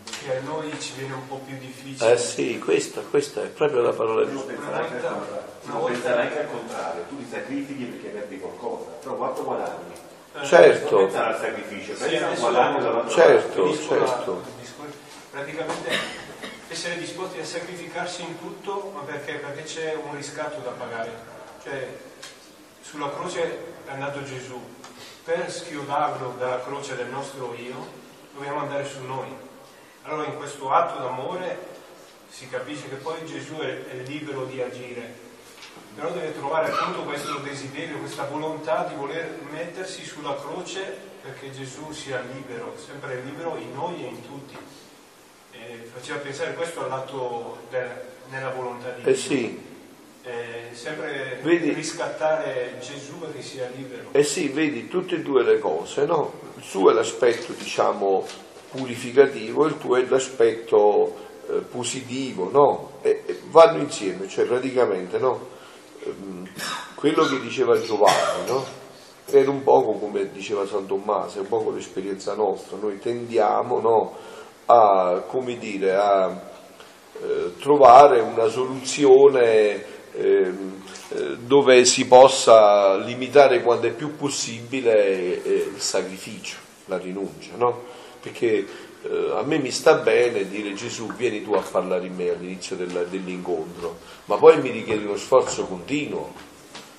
che a noi ci viene un po' più difficile eh sì, questa, questa è proprio la parola al contrario, si può pensare anche al contrario, tu ti sacrifichi perché perdi qualcosa, però quanto guadagni? Eh, Certo. Non pensare al sacrificio, Sì, pensa al guadagno Certo, certo. discorso. Praticamente essere disposti a sacrificarsi in tutto, ma perché? Perché c'è un riscatto da pagare. Cioè, sulla croce è andato Gesù. Per schiodarlo dalla croce del nostro io, dobbiamo andare su noi. Allora in questo atto d'amore si capisce che poi Gesù è, è libero di agire, però deve trovare appunto questo desiderio, questa volontà di voler mettersi sulla croce perché Gesù sia libero, sempre libero in noi e in tutti. eh, faceva pensare questo all'atto nella volontà di Dio. Eh sì, Eh, sempre Vedi? riscattare Gesù perché sia libero. eh sì, vedi tutte e due le cose, no? Il suo è l'aspetto, diciamo, purificativo, il tuo è l'aspetto eh, positivo, no? E, e vanno insieme, cioè praticamente, no? Ehm, quello che diceva Giovanni, no? Era un poco come diceva San Tommaso, è un po' l'esperienza nostra, noi tendiamo, no? A, dire, a eh, trovare una soluzione ehm, eh, dove si possa limitare quanto è più possibile eh, il sacrificio, la rinuncia, no? Perché eh, a me mi sta bene dire Gesù vieni tu a parlare in me all'inizio della- dell'incontro, ma poi mi richiede uno sforzo continuo,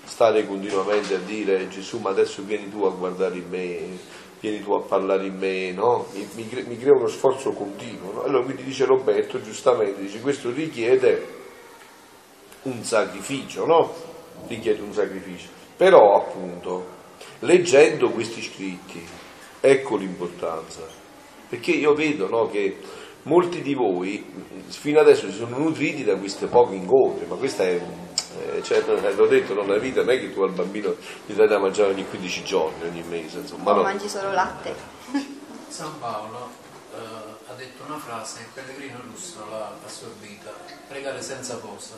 stare continuamente a dire Gesù ma adesso vieni tu a guardare in me, vieni tu a parlare in me, no? Mi, mi mi crea uno sforzo continuo. no? Allora quindi dice Roberto giustamente, dice questo richiede un sacrificio, no? Richiede un sacrificio. Però appunto, leggendo questi scritti, ecco l'importanza. Perché io vedo no, che molti di voi fino adesso si sono nutriti da questi pochi incontri, ma questa è, cioè, l'ho detto, no, la vita non è che tu al bambino gli dai da mangiare ogni 15 giorni, ogni mese, insomma, O no. mangi solo latte. San Paolo eh, ha detto una frase che Pellegrino Russo l'ha assorbita, pregare senza posa.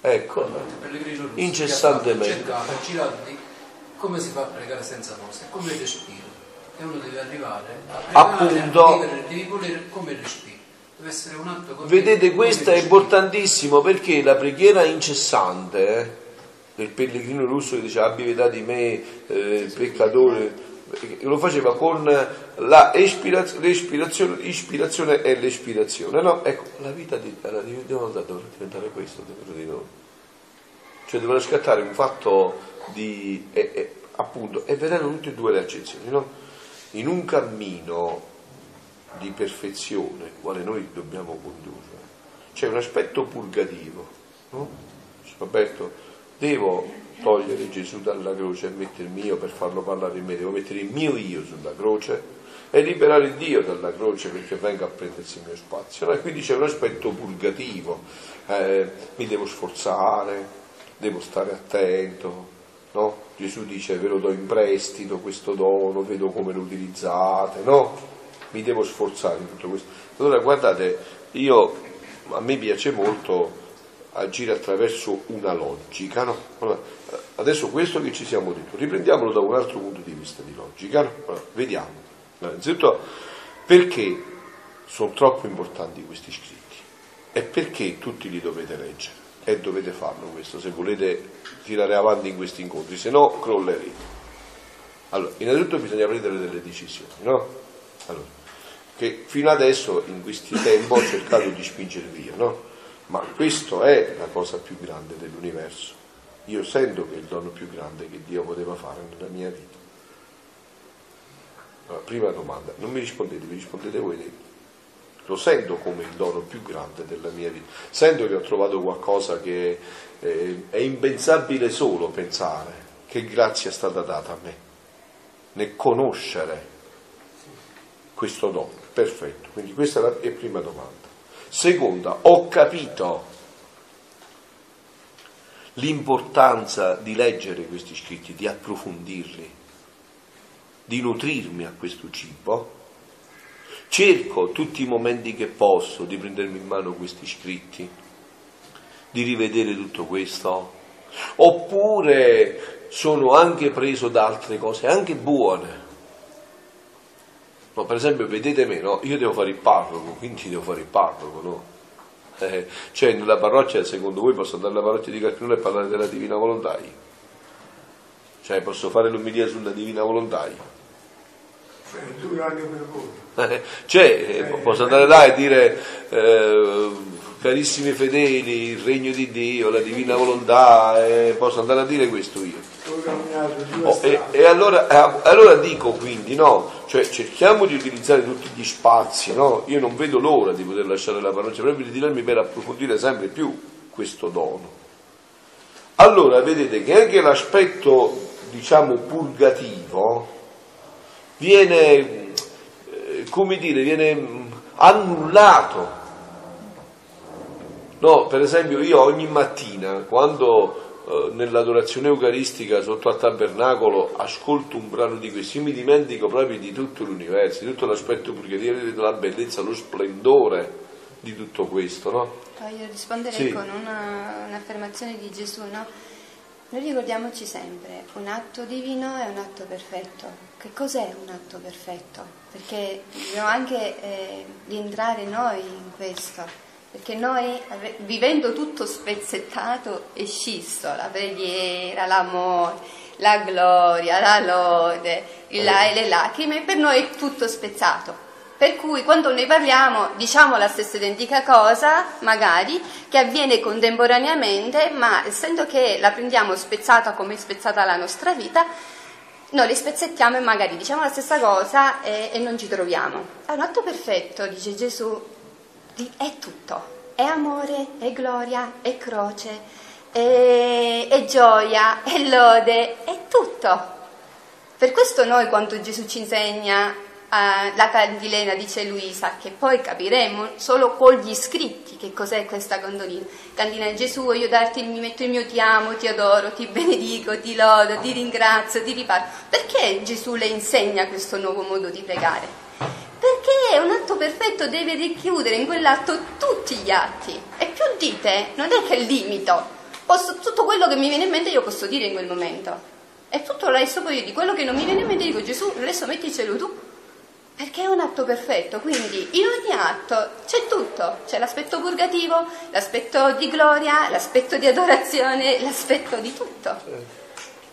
Ecco, Pellegrino Russo incessantemente. che ha fatto, cercato, ha girato di come si fa a pregare senza posa, come il respiro. E uno deve arrivare Appunto. a vivere, devi volere come respiro. Deve essere un atto continuo, Vedete, questo è importantissimo perché la preghiera incessante eh, del pellegrino russo che dice abbi di me, eh, peccatore, eh, lo faceva con la espiraz- l'ispirazione, ispirazione e l'espirazione. No, ecco, la vita di, la divinità dovrà diventare questo dentro di noi. Cioè dovrà scattare un fatto di, e- e, appunto, e vedranno tutte e due le accezioni, no? In un cammino di perfezione, quale noi dobbiamo condurre, c'è un aspetto purgativo, no? Roberto, devo togliere Gesù dalla croce e mettermi io per farlo parlare in me, devo mettere il mio io sulla croce e liberare Dio dalla croce perché venga a prendersi il mio spazio. no? Quindi c'è un aspetto purgativo, eh, mi devo sforzare, devo stare attento, no? Gesù dice ve lo do in prestito questo dono, vedo come lo utilizzate, no? Mi devo sforzare in tutto questo. Allora guardate, io a me piace molto agire attraverso una logica, no? Allora, adesso questo che ci siamo detto, riprendiamolo da un altro punto di vista di logica, no? Allora, vediamo. Allora, innanzitutto perché sono troppo importanti questi scritti e perché tutti li dovete leggere e dovete farlo questo se volete tirare avanti in questi incontri, se no crollerete. Allora, innanzitutto bisogna prendere delle decisioni, no? Allora, che fino adesso in questi tempi ho cercato di spingere via, no? Ma questa è la cosa più grande dell'universo. Io sento che è il dono più grande che Dio poteva fare nella mia vita. Allora, prima domanda, non mi rispondete, mi rispondete voi dentro. Lo sento come il dono più grande della mia vita. Sento che ho trovato qualcosa che eh, è impensabile solo pensare che grazia è stata data a me. Nel conoscere questo dono. Perfetto, quindi questa è la è prima domanda. Seconda, ho capito l'importanza di leggere questi scritti, di approfondirli, di nutrirmi a questo cibo. Cerco tutti i momenti che posso di prendermi in mano questi scritti, di rivedere tutto questo, oppure sono anche preso da altre cose, anche buone. No, per esempio, vedete me, no? Io devo fare il parroco, quindi devo fare il parroco, no? Eh, cioè, nella parrocchia, secondo voi, posso andare alla parrocchia di Carpinone e parlare della Divina Volontà? io? Cioè, posso fare l'omilia sulla Divina Volontà? È duro anche per voi. Cioè, eh, posso andare là e dire, eh, carissimi fedeli, il regno di Dio, la Divina Volontà, eh, posso andare a dire questo io? Oh, e, e allora, eh, allora dico quindi, no, cioè cerchiamo di utilizzare tutti gli spazi, no? Io non vedo l'ora di poter lasciare la parrocchia, proprio di tirarmi per approfondire sempre più questo dono. Allora vedete che anche l'aspetto, diciamo, purgativo viene, eh, come dire, viene mm, annullato No, per esempio io ogni mattina quando eh, nell'adorazione eucaristica sotto al tabernacolo ascolto un brano di questi, io mi dimentico proprio di tutto l'universo, di tutto l'aspetto purgatorio, della bellezza, lo splendore di tutto questo, no? Voglio rispondere Sì. con una- un'affermazione di Gesù, no? Noi ricordiamoci sempre, un atto divino è un atto perfetto. Che cos'è un atto perfetto? Perché dobbiamo anche eh, rientrare noi in questo, perché noi, vivendo tutto spezzettato e scisso, la preghiera, l'amore, la gloria, la lode, il là e le lacrime, per noi è tutto spezzato. Per cui quando noi parliamo diciamo la stessa identica cosa, magari, che avviene contemporaneamente, ma essendo che la prendiamo spezzata come è spezzata la nostra vita, noi li spezzettiamo e magari diciamo la stessa cosa e, e non ci troviamo. È un atto perfetto, dice Gesù, di- è tutto. È amore, è gloria, è croce, è, è gioia, è lode, è tutto. Per questo noi quando Gesù ci insegna la candilena, dice Luisa, che poi capiremo solo con gli scritti che cos'è questa candolina. Candilena Gesù, voglio darti, mi metto il mio ti amo, ti adoro, ti benedico, ti lodo, ti ringrazio, ti riparo. Perché Gesù le insegna questo nuovo modo di pregare? Perché un atto perfetto deve richiudere in quell'atto tutti gli atti. E più dite, non è che limito. Posso- tutto quello che mi viene in mente io posso dire in quel momento. E tutto il resto poi io di quello che non mi viene in mente dico Gesù, adesso metticelo tu. Perché è un atto perfetto, quindi in ogni atto c'è tutto, c'è l'aspetto purgativo, l'aspetto di gloria, l'aspetto di adorazione, l'aspetto di tutto.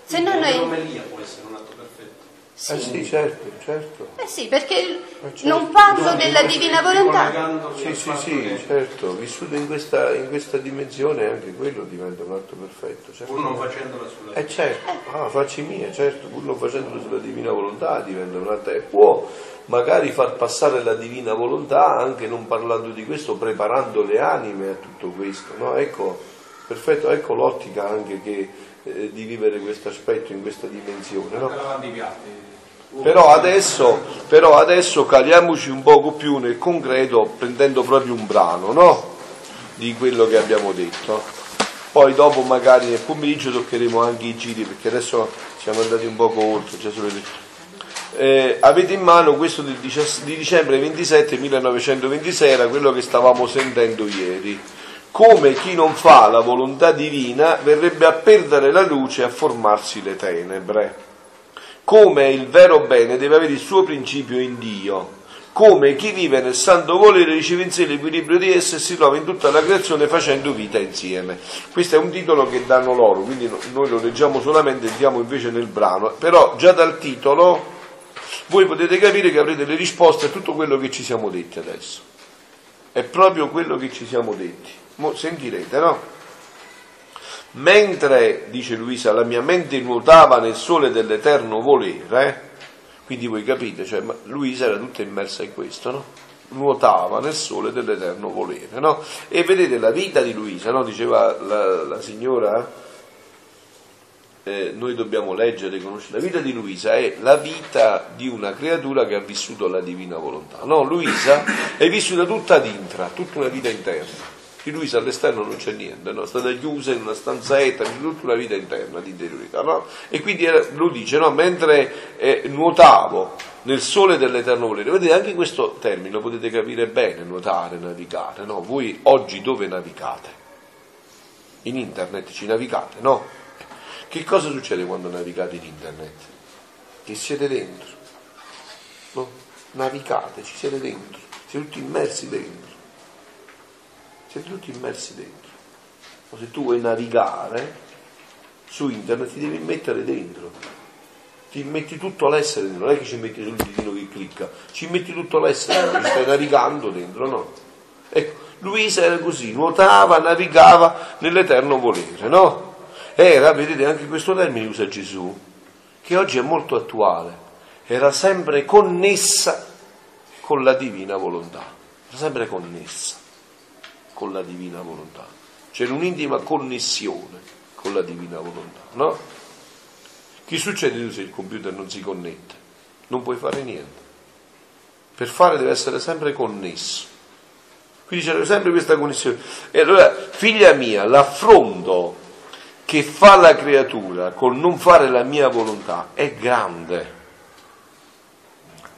Se no noi... l'omelia può essere un atto perfetto. Eh sì, certo, certo. Eh sì, perché il- certo. non parlo No, della in divina volontà. Sì, sì, sì, che certo, vissuto in questa, in questa dimensione anche quello diventa un atto perfetto. Certo. Pur non facendola sulla Eh certo, ah, facci mia, certo, pur non facendolo sulla divina volontà diventa un atto e può magari far passare la divina volontà anche non parlando di questo, preparando le anime a tutto questo, no? Ecco, perfetto, ecco l'ottica anche che, eh, di vivere questo aspetto in questa dimensione, no? Però adesso, però adesso caliamoci un poco più nel concreto prendendo proprio un brano no? di quello che abbiamo detto. Poi dopo magari nel pomeriggio toccheremo anche i giri perché adesso siamo andati un poco oltre. le- Eh, avete in mano questo del 17 di dicembre 27 1926, era quello che stavamo sentendo ieri. Come chi non fa la volontà divina verrebbe a perdere la luce e a formarsi le tenebre come il vero bene deve avere il suo principio in Dio, come chi vive nel santo volere riceve in sé l'equilibrio di esso e si trova in tutta la creazione facendo vita insieme. Questo è un titolo che danno loro, quindi no- noi lo leggiamo solamente, entriamo invece nel brano, però già dal titolo voi potete capire che avrete le risposte a tutto quello che ci siamo detti adesso. È proprio quello che ci siamo detti. Mo sentirete, no? Mentre, dice Luisa, la mia mente nuotava nel sole dell'eterno volere, quindi voi capite, cioè, Luisa era tutta immersa in questo, no? Nuotava nel sole dell'eterno volere, no? E vedete la vita di Luisa, no? Diceva la, la signora, eh, noi dobbiamo leggere e conoscere. La vita di Luisa è la vita di una creatura che ha vissuto la divina volontà. No, Luisa è vissuta tutta ad intra, tutta una vita interna. Di Luisa all'esterno non c'è niente, no? è stata chiusa in una stanzetta, di tutta una vita interna di interiorità. No? E quindi era- lo dice, no? mentre eh, nuotavo nel sole dell'eterno volere, vedete anche questo termine lo potete capire bene, nuotare, navigare. Voi oggi dove navigate? In internet ci navigate, no? Che cosa succede quando navigate in internet? Che siete dentro, no? Navigate, ci siete dentro, siete tutti immersi dentro, siete tutti immersi dentro. O se tu vuoi navigare su internet ti devi mettere dentro, ti metti tutto l'essere dentro, non è che ci metti sul ditino che clicca, ci metti tutto l'essere ci stai navigando dentro, no? Ecco, Luisa era così, nuotava, navigava nell'eterno volere, no? Era, vedete, anche questo termine usa Gesù, che oggi è molto attuale, era sempre connessa con la divina volontà, era sempre connessa con la divina volontà. C'era un'intima connessione con la divina volontà, no? Che succede se il computer non si connette? Non puoi fare niente. Per fare deve essere sempre connesso. Quindi c'è sempre questa connessione. E allora, figlia mia, l'affronto che fa la creatura col non fare la mia volontà è grande.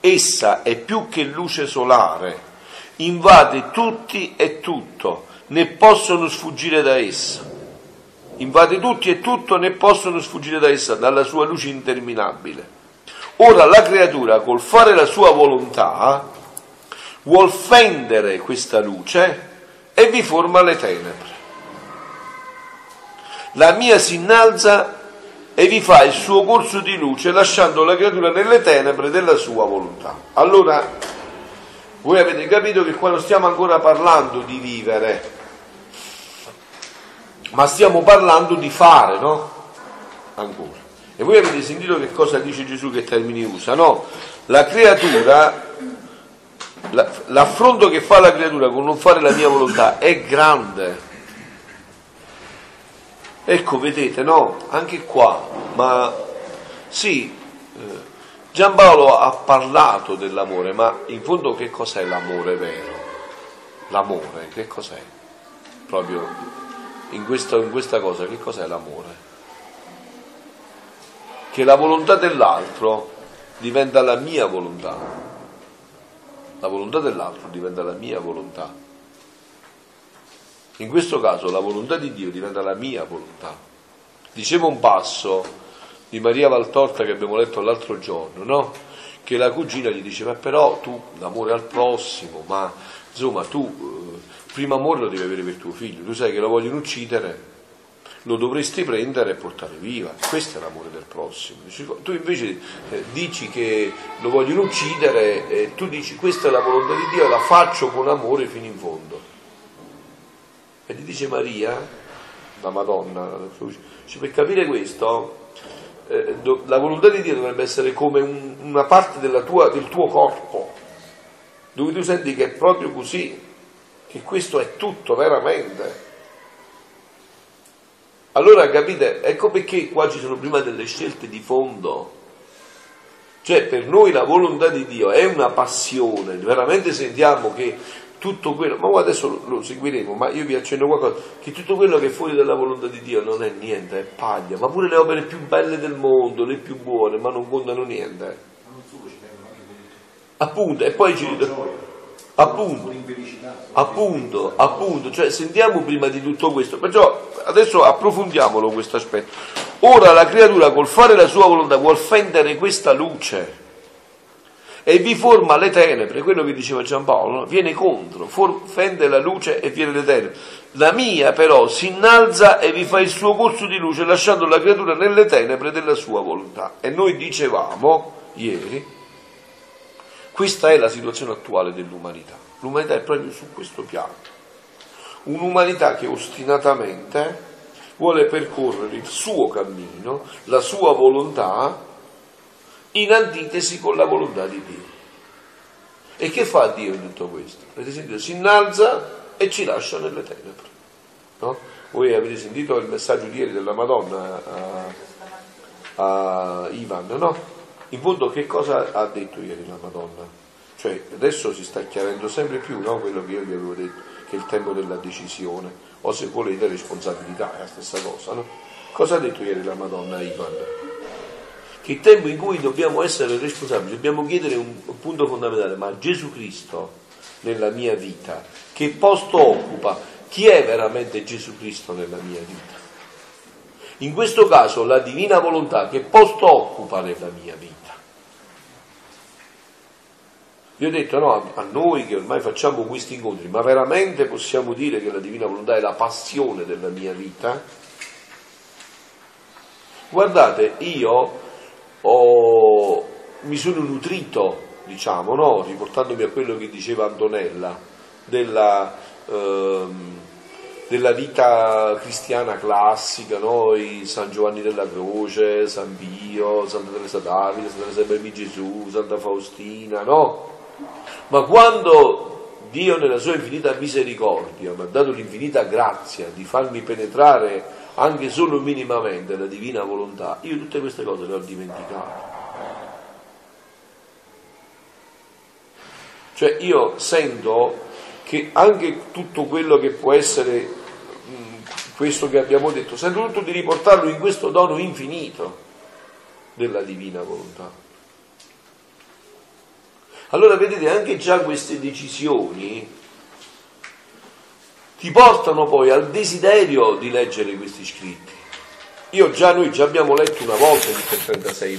Essa è più che luce solare, invade tutti e tutto, né possono sfuggire da essa. Invade tutti e tutto, né possono sfuggire da essa, dalla sua luce interminabile. Ora la creatura, col fare la sua volontà, vuol fendere questa luce e vi forma le tenebre. La mia si innalza e vi fa il suo corso di luce lasciando la creatura nelle tenebre della sua volontà. Allora, voi avete capito che qua non stiamo ancora parlando di vivere, ma stiamo parlando di fare, no? Ancora. E voi avete sentito che cosa dice Gesù, che termini usa, no? La creatura l'affronto che fa la creatura con non fare la mia volontà è grande. Ecco, vedete, no? Anche qua, ma sì, Giampaolo ha parlato dell'amore, ma in fondo che cos'è l'amore vero? L'amore, che cos'è? Proprio in questa, in questa cosa, che cos'è l'amore? Che la volontà dell'altro diventa la mia volontà la volontà dell'altro diventa la mia volontà. In questo caso la volontà di Dio diventa la mia volontà. Dicevo un passo di Maria Valtorta che abbiamo letto l'altro giorno, no? Che la cugina gli diceva, però tu l'amore al prossimo, ma insomma tu eh, primo amore lo devi avere per tuo figlio, tu sai che lo vogliono uccidere, lo dovresti prendere e portare via. Questo è l'amore del prossimo. Tu invece eh, dici che lo vogliono uccidere e tu dici questa è la volontà di Dio la faccio con amore fino in fondo. E ti dice Maria, la Madonna, dice, per capire questo, eh, la volontà di Dio dovrebbe essere come un, una parte tua, del tuo corpo, dove tu senti che è proprio così, che questo è tutto veramente allora capite, ecco perché qua ci sono prima delle scelte di fondo. Cioè per noi la volontà di Dio è una passione, veramente sentiamo che tutto quello, ma adesso lo, lo seguiremo, ma io vi accenno qualcosa, che tutto quello che è fuori dalla volontà di Dio non è niente, è paglia, ma pure le opere più belle del mondo, le più buone, ma non contano niente. Appunto, e poi ci ritorno. Appunto, appunto, appunto, cioè sentiamo prima di tutto questo, perciò adesso approfondiamolo questo aspetto. Ora la creatura col fare la sua volontà vuol fendere questa luce e vi forma le tenebre, quello che diceva Giampaolo, no? viene contro, for- fende la luce e viene le tenebre. La mia però si innalza e vi fa il suo corso di luce lasciando la creatura nelle tenebre della sua volontà. E noi dicevamo ieri questa è la situazione attuale dell'umanità. L'umanità è proprio su questo piano. Un'umanità che ostinatamente vuole percorrere il suo cammino, la sua volontà, in antitesi con la volontà di Dio. E che fa Dio in tutto questo? Avete sentito? Si innalza e ci lascia nelle tenebre. No? Voi avete sentito il messaggio di ieri della Madonna a, a Ivan, no? In fondo che cosa ha detto ieri la Madonna? Cioè adesso si sta chiarendo sempre più no? quello che io vi avevo detto, che è il tempo della decisione, o se volete responsabilità, è la stessa cosa, no? Cosa ha detto ieri la Madonna a Ivan? Che il tempo in cui dobbiamo essere responsabili, dobbiamo chiedere un, un punto fondamentale, ma Gesù Cristo nella mia vita, che posto occupa? Chi è veramente Gesù Cristo nella mia vita? In questo caso la divina volontà che posto occupa nella mia vita? Vi ho detto no, a noi che ormai facciamo questi incontri, ma veramente possiamo dire che la divina volontà è la passione della mia vita? Guardate, io ho, mi sono nutrito, diciamo, no? riportandomi a quello che diceva Antonella, della, ehm, della vita cristiana classica, no? San Giovanni della Croce, San Pio, Santa Teresa d'Avila, Santa Teresa Baby Gesù, Santa Faustina, no? Ma quando Dio nella sua infinita misericordia mi ha dato l'infinita grazia di farmi penetrare anche solo minimamente la divina volontà, io tutte queste cose le ho dimenticate. Cioè io sento che che anche tutto quello che può essere questo che abbiamo detto, sento tutto di riportarlo in questo dono infinito della divina volontà. Allora vedete anche già queste decisioni ti portano poi al desiderio di leggere questi scritti. Io già, noi già abbiamo letto una volta il 36